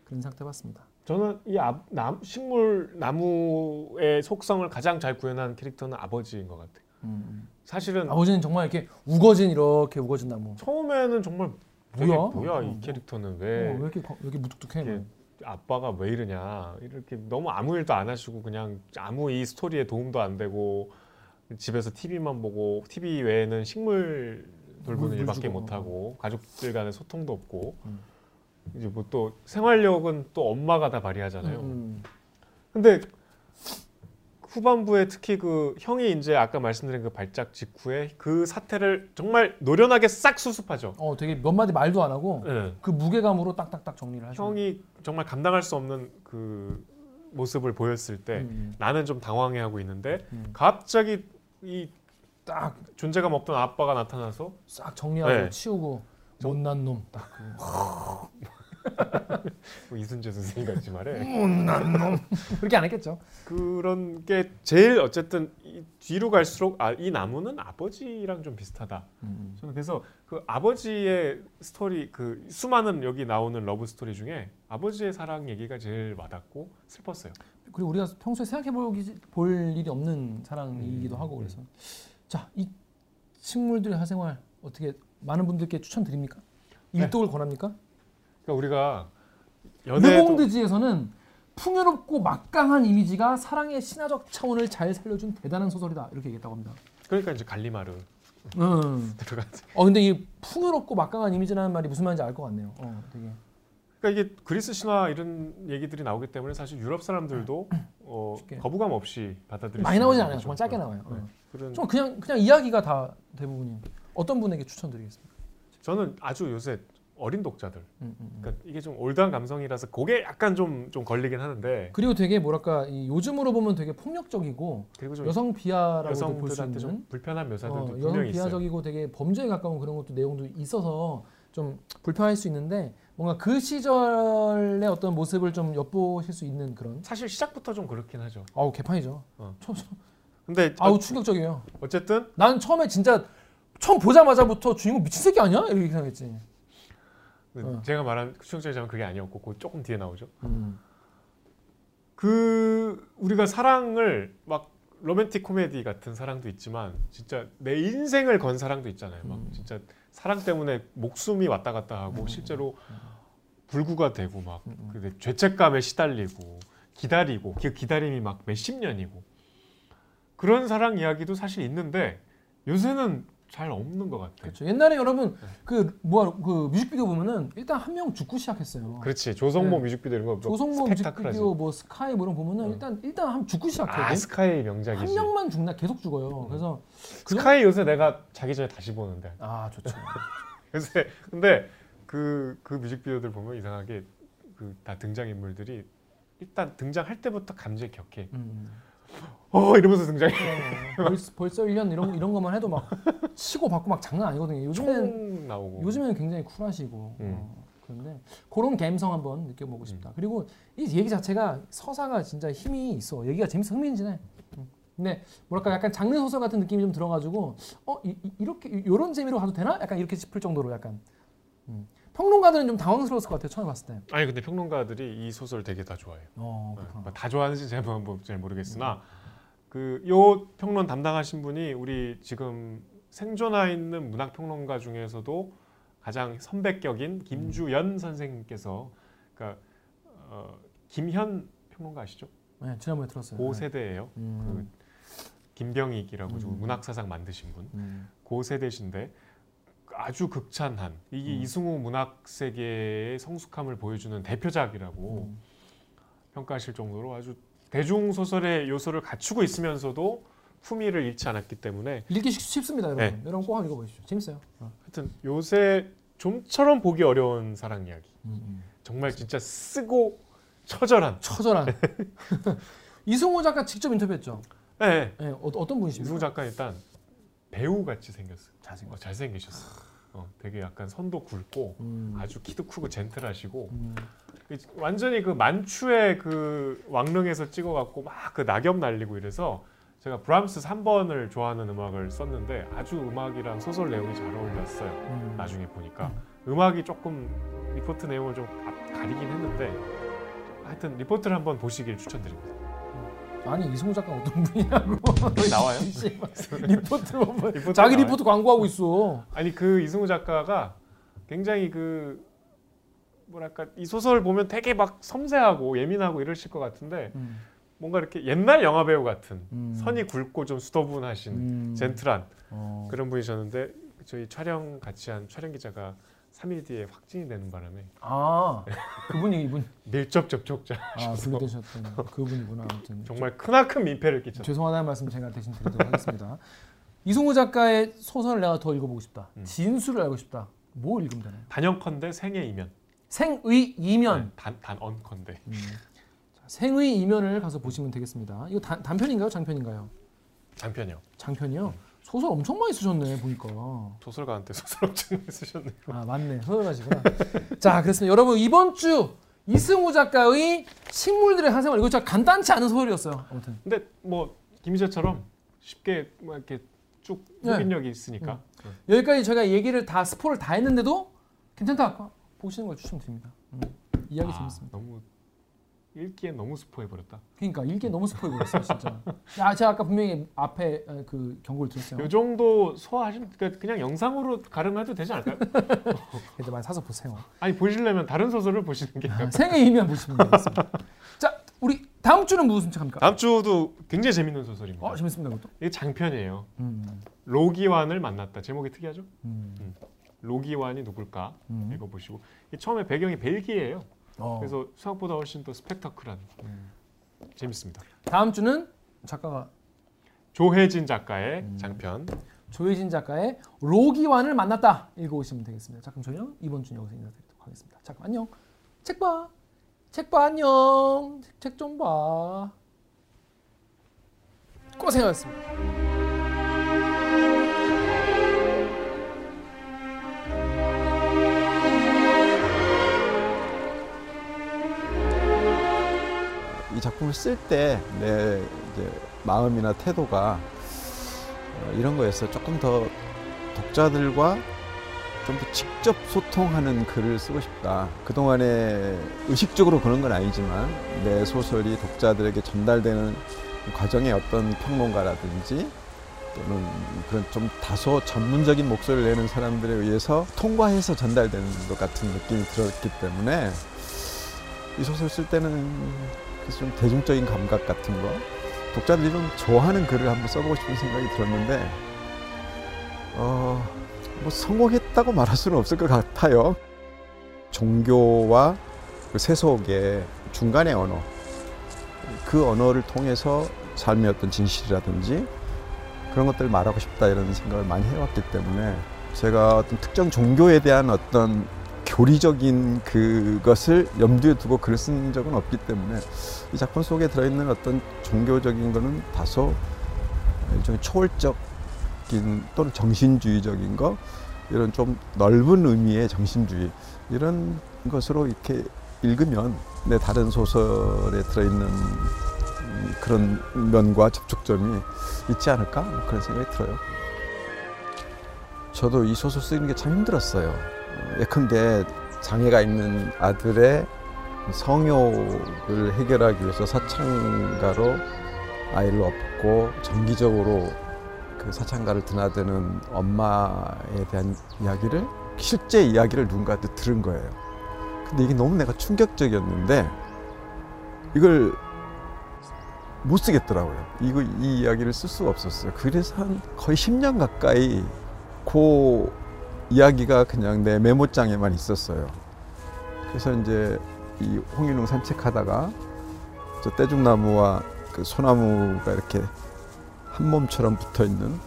그런 생각 해봤습니다. 저는 이 아, 남, 식물 나무의 속성을 가장 잘 구현한 캐릭터는 아버지인 것 같아요. 음. 사실은 아버지는 정말 이렇게 우거진 이렇게 우거진 나무. 처음에는 정말 뭐야? 뭐야 어, 이 뭐. 캐릭터는 어, 왜왜 이렇게 거- 왜 이렇게 무뚝뚝해? 이렇게 아빠가 왜 이러냐 이렇게 너무 아무 일도 안 하시고 그냥 아무 이 스토리에 도움도 안 되고 집에서 TV만 보고 TV 외에는 식물 돌보는 물 일밖에. 못 하고 가족들 간의 소통도 없고 음. 이제 뭐 또 생활력은 또 엄마가 다 발휘하잖아요. 음, 근데 후반부에 특히 그 형이 이제 아까 말씀드린 그 발작 직후에 그 사태를 정말 노련하게 싹 수습하죠. 어, 되게 몇 마디 말도 안 하고 예. 그 무게감으로 딱딱딱 정리를 하죠. 형이 정말 감당할 수 없는 그 모습을 보였을 때 음, 나는 좀 당황해하고 있는데 음. 갑자기 이 딱 존재감 없던 아빠가 나타나서 싹 정리하고 네. 치우고 못난 놈. 딱. (laughs) 뭐 이순재 선생님 같이 말해 못난 놈. 그렇게 안 했겠죠. 그런 게 제일 어쨌든 이 뒤로 갈수록 아, 이 나무는 아버지랑 좀 비슷하다. 음. 저는 그래서 그 아버지의 스토리 그 수많은 여기 나오는 러브 스토리 중에 아버지의 사랑 얘기가 제일 와닿고 슬펐어요. 그리고 우리가 평소에 생각해 볼 일이 없는 사랑이기도 음, 하고 그래서 자 이 식물들의 사생활 어떻게 많은 분들께 추천드립니까? 네. 일독을 권합니까? 그러니까 우리가 연애도 르몽드지에서는 풍요롭고 막강한 이미지가 사랑의 신화적 차원을 잘 살려준 대단한 소설이다 이렇게 얘기했다고 합니다. 그러니까 이제 갈리마르 음. (laughs) 어 근데 이 풍요롭고 막강한 이미지라는 말이 무슨 말인지 알 것 같네요. 어, 되게. 그러니까 이게 그리스 신화 이런 얘기들이 나오기 때문에 사실 유럽 사람들도 어, 쉽게. 거부감 없이 받아들일 많이 수 나오진 않아요. 정말 짧게 네. 나와요. 네. 어. 그런 좀 그냥 그냥 이야기가 다 대부분이 어떤 분에게 추천드리겠습니까? 저는 아주 요새 어린 독자들. 음, 음, 음. 그러니까 이게 좀 올드한 감성이라서 그게 약간 좀 좀 걸리긴 하는데 그리고 되게 뭐랄까 이 요즘으로 보면 되게 폭력적이고 그리고 좀 여성 비하라고 볼수 여성들한테 있는 좀 불편한 묘사들도 어, 분명히 여성. 비하적이고 되게 범죄에 가까운 그런 것도 내용도 있어서 좀 불편할 수 있는데 뭔가 그 시절의 어떤 모습을 좀 엿보실 수 있는 그런 사실 시작부터 좀 그렇긴 하죠. 아우 개판이죠. 어. 처- 처- 근데 아우 충격적이에요. 어쨌든 난 처음에 진짜 처음 보자마자부터 주인공 미친 새끼 아니야? 이렇게 생각했지. 어. 제가 말한 추천자자면 그게 아니었고 그 조금 뒤에 나오죠. 음. 그 우리가 사랑을 막 로맨틱 코미디 같은 사랑도 있지만 진짜 내 인생을 건 사랑도 있잖아요. 막 음. 진짜 사랑 때문에 목숨이 왔다 갔다 하고 실제로 불구가 되고 막 음. 근데 죄책감에 시달리고 기다리고 그 기다림이 막 몇십 년이고 그런 사랑 이야기도 사실 있는데 요새는 잘 없는 것 같아요. 그렇죠. 옛날에 여러분 네. 그 뭐야 그 뮤직비디오 보면은 일단 한 명 죽고 시작했어요. 그렇지 조성모 네. 뮤직비디오 이런 거 조성모 스펙타클하지. 뮤직비디오 뭐 스카이 뭐 이런 거 보면은 어. 일단 일단 한 죽고 시작해요. 아 스카이 명작이지. 한 명만 죽나 계속 죽어요. 그래서 그 정- 스카이 요새 내가 자기 전에 다시 보는데 아 좋죠. (laughs) 요새 근데 그그 뮤직비디오들 보면 이상하게 그 다 등장 인물들이 일단 등장할 때부터 감정이 격해. 음. 어 이러면서 등장해. 어, 벌써, 벌써 1년 이런 이런 것만 해도 막 치고 받고 막 장난 아니거든요. 요즘에는 총 나오고. 요즘에는 굉장히 쿨하시고 음. 어, 그런데 그런 감성 한번 느껴보고 싶다. 그리고 이 얘기 자체가 서사가 진짜 힘이 있어. 얘기가 재밌어 흥미진진해. 음. 근데 뭐랄까 약간 장르 소설 같은 느낌이 좀 들어가지고 어 이, 렇게 이런 재미로 가도 되나? 약간 이렇게 싶을 정도로 약간 음. 평론가들은 좀 당황스러웠을 것 같아요. 처음에 봤을 때. 아니 근데 평론가들이 이 소설 되게 다 좋아해요. 어, 네, 그렇구나. 뭐다 좋아하는지 제가 뭐잘 모르겠으나 그 요 평론 담당하신 분이 우리 지금 생존하 있는 문학 평론가 중에서도 가장 선배격인 김주연 선생님께서 그러니까 어, 김현 평론가 아시죠? 네, 지난번에 들었어요. 고 네. 세대예요. 음. 그 김병익이라고 좀 음. 문학 사상 만드신 분. 음. 고 세대신데 아주 극찬한 이게 음. 이승우 문학 세계의 성숙함을 보여주는 대표작이라고 음. 평가하실 정도로 아주 대중 소설의 요소를 갖추고 있으면서도 품위를 잃지 않았기 때문에 읽기 쉽- 쉽습니다, 여러분. 네. 여러분 꼭 한번 읽어보십시오. 재밌어요. 어. 하여튼 요새 좀처럼 보기 어려운 사랑 이야기 음, 음. 정말 진짜 쓰고 처절한 처절한. (laughs) (laughs) 이승우 작가 직접 인터뷰했죠. 네. 네, 어, 어떤 분이십니까? 이승우 작가 일단 배우 같이 생겼어요 잘생겼. 어, 잘생기셨어요 어, 되게 약간 선도 굵고 음. 아주 키도 크고 젠틀하시고 음. 그 완전히 그 만추의 그 왕릉에서 찍어갖고 막 그 낙엽 날리고 이래서 제가 브람스 3번을 좋아하는 음악을 썼는데 아주 음악이랑 소설 내용이 잘 어울렸어요. 음. 나중에 보니까 음악이 조금 리포트 내용을 좀 앞- 가리긴 했는데 하여튼 리포트를 한번 보시길 추천드립니다. 아니 이승우 작가 어떤 분이냐고. 거기 나와요. (laughs) 리포트를 뭐 리포트 자기 나와요. 리포트 광고하고 있어. 아니 그 이승우 작가가 굉장히 그 뭐랄까 이 소설 보면 되게 막 섬세하고 예민하고 이러실 것 같은데 음. 뭔가 이렇게 옛날 영화 배우 같은 음. 선이 굵고 좀 수더분하신 음. 젠틀한 어. 그런 분이셨는데 저희 촬영 같이 한 촬영 기자가 3일 뒤에 확진이 되는 바람에 아 그분이 이분 (laughs) 밀접 접촉자 아 분리되셨던 (laughs) 그분이구나 아무튼 정말 크나큰 민폐를 끼쳤어요. 죄송하다는 말씀 제가 대신 드리도록 하겠습니다. 이승우 작가의 소설을 내가 더 읽어보고 싶다. 음. 진수를 알고 싶다. 뭐 읽으면 되나요? 단연컨대 생의 이면, 생의 이면. 네, 단 단언컨대 음. 자, 생의 이면을 가서 보시면 되겠습니다. 이거 단, 단편인가요? 장편인가요? 장편이요. 장편이요. 소설 엄청 많이 쓰셨네 보니까. 소설가한테 소설 엄청 많이 쓰셨네요. 아 맞네 소설가시구나. 자 그렇습니다. 여러분 이번 주 이승우 작가의 식물들의 한 생활 이거 진짜 간단치 않은 소설이었어요. 아무튼 근데 뭐 김희재처럼 쉽게 뭐 이렇게 쭉 네. 흡인력이 있으니까 여기까지 저희가 얘기를 다 스포를 다 했는데도 괜찮다 보시는 걸 추천드립니다. 음, 이야기 아, 재밌습니다. 너무 읽기엔 너무 스포해 버렸다. 그러니까 읽기 너무 스포이버렸어요 진짜. 야 제가 아까 분명히 앞에 어, 그 경고를 드렸어요. 요 정도 소화하시면 그러니까 그냥 영상으로 가름해도 되지 않을까요? (laughs) 그래도 많이 사서 보세요. 아니 보시려면 다른 소설을 보시는 게 아, 생의 이면 보시면 되겠습니다. 자 우리 다음 주는 무슨 책합니까? 다음 주도 굉장히 재밌는 소설입니다. 어 재밌습니다 그것도. 이게 장편이에요. 음, 로기완을 만났다. 제목이 특이하죠? 음, 로기완이 누굴까 음. 읽어보시고 이게 처음에 배경이 벨기에예요. 어. 그래서 생각보다 훨씬 더 스펙터클한 음. 재밌습니다. 다음 주는 작가가 조혜진 작가의 음. 장편 조혜진 작가의 로기완을 만났다 읽어오시면 되겠습니다. 자 그럼 저희는 이번 주 여기서 인사드리도록 하겠습니다. 자 그럼 안녕. 책 봐. 책 봐 안녕. 책 좀 봐. 고생하셨습니다. 이 작품을 쓸 때 내 마음이나 태도가 어, 이런 거였어. 조금 더 독자들과 좀 더 직접 소통하는 글을 쓰고 싶다. 그동안에 의식적으로 그런 건 아니지만 내 소설이 독자들에게 전달되는 과정에 어떤 평론가라든지 또는 그런 좀 다소 전문적인 목소리를 내는 사람들에 의해서 통과해서 전달되는 것 같은 느낌이 들었기 때문에 이 소설 쓸 때는 그래서 좀 대중적인 감각 같은 거 독자들이 좀 좋아하는 글을 한번 써보고 싶은 생각이 들었는데 어, 뭐 성공했다고 말할 수는 없을 것 같아요. 종교와 그 세속의 중간의 언어 그 언어를 통해서 삶의 어떤 진실이라든지 그런 것들을 말하고 싶다 이런 생각을 많이 해왔기 때문에 제가 어떤 특정 종교에 대한 어떤 교리적인 그것을 염두에 두고 글을 쓴 적은 없기 때문에 이 작품 속에 들어있는 어떤 종교적인 거는 다소 일종의 초월적인 또는 정신주의적인 거 이런 좀 넓은 의미의 정신주의 이런 것으로 이렇게 읽으면 내 다른 소설에 들어있는 음, 그런 면과 접촉점이 있지 않을까 뭐 그런 생각이 들어요. 저도 이 소설 쓰는 게 참 힘들었어요. 어, 예컨대 장애가 있는 아들의 성욕을 해결하기 위해서 사창가로 아이를 업고 정기적으로 그 사창가를 드나드는 엄마에 대한 이야기를 실제 이야기를 누군가한테 들은 거예요. 근데 이게 너무 내가 충격적이었는데 이걸 못 쓰겠더라고요. 이거 이 이야기를 쓸 수가 없었어요. 그래서 한 거의 10년 가까이 그 이야기가 그냥 내 메모장에만 있었어요. 그래서 이제 이 홍인웅 산책하다가 저 떼죽나무와 그 소나무가 이렇게 한 몸처럼 붙어 있는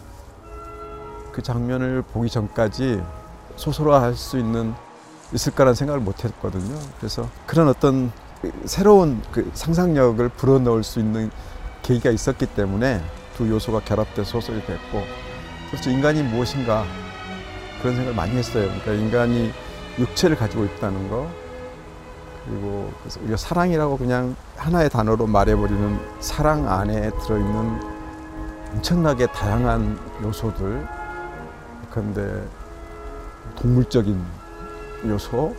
그 장면을 보기 전까지 소설화할 수 있는 있을까라는 생각을 못 했거든요. 그래서 그런 어떤 새로운 그 상상력을 불어넣을 수 있는 계기가 있었기 때문에 두 요소가 결합돼 소설이 됐고 그래서 인간이 무엇인가 그런 생각을 많이 했어요. 그러니까 인간이 육체를 가지고 있다는 거 그리고 그래서 우리가 사랑이라고 그냥 하나의 단어로 말해버리는 사랑 안에 들어있는 엄청나게 다양한 요소들 그런데 동물적인 요소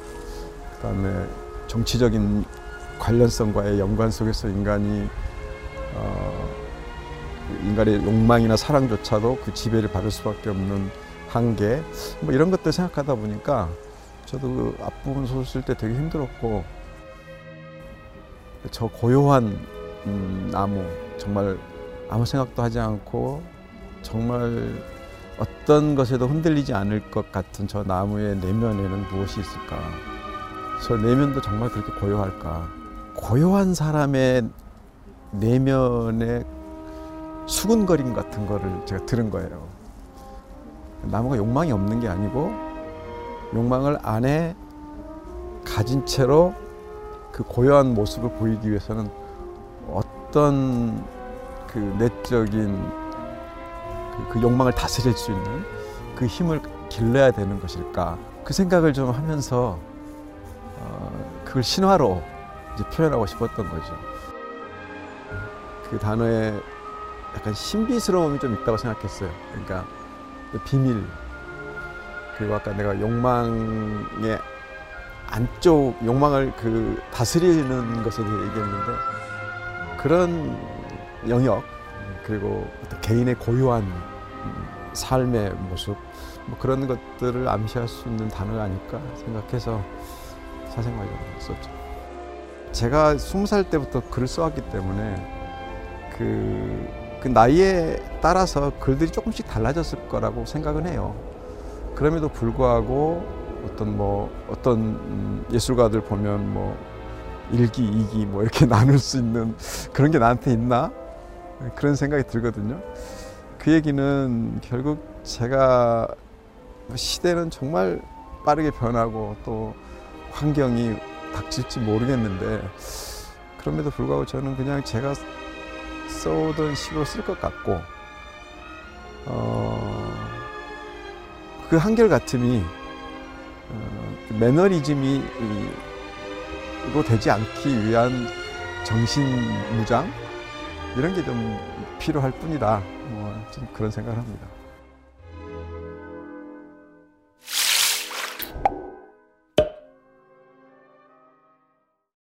그다음에 정치적인 관련성과의 연관 속에서 인간이 어, 인간의 욕망이나 사랑조차도 그 지배를 받을 수밖에 없는 한계 뭐 이런 것들 생각하다 보니까 저도 그 앞부분 소설 쓸 때 되게 힘들었고 저 고요한 음, 나무 정말 아무 생각도 하지 않고 정말 어떤 것에도 흔들리지 않을 것 같은 저 나무의 내면에는 무엇이 있을까? 저 내면도 정말 그렇게 고요할까? 고요한 사람의 내면의 수근거림 같은 거를 제가 들은 거예요. 나무가 욕망이 없는 게 아니고 욕망을 안에 가진 채로 그 고요한 모습을 보이기 위해서는 어떤 그 내적인 그, 그 욕망을 다스릴 수 있는 그 힘을 길러야 되는 것일까 그 생각을 좀 하면서 어, 그걸 신화로 이제 표현하고 싶었던 거죠. 그 단어에 약간 신비스러움이 좀 있다고 생각했어요. 그러니까 비밀 그리고 아까 내가 욕망의 안쪽 욕망을 그 다스리는 것에 대해 얘기했는데 그런 영역 그리고 개인의 고유한 삶의 모습 뭐 그런 것들을 암시할 수 있는 단어가 아닐까 생각해서 사생활적으로 썼죠. 제가 스무 살 때부터 글을 써왔기 때문에 그, 그 나이에 따라서 글들이 조금씩 달라졌을 거라고 생각은 해요. 그럼에도 불구하고 어떤 뭐 어떤 음, 예술가들 보면 뭐 일기, 이기 뭐 이렇게 (laughs) 나눌 수 있는 그런 게 나한테 있나? 그런 생각이 들거든요. 그 얘기는 결국 제가 시대는 정말 빠르게 변하고 또 환경이 닥칠지 모르겠는데 그럼에도 불구하고 저는 그냥 제가 써오던 식으로 쓸 것 같고 어, 그 한결같음이 어, 그 매너리즘이 로 되지 않기 위한 정신 무장 이런 게 좀 필요할 뿐이다. 뭐 좀 그런 생각을 합니다.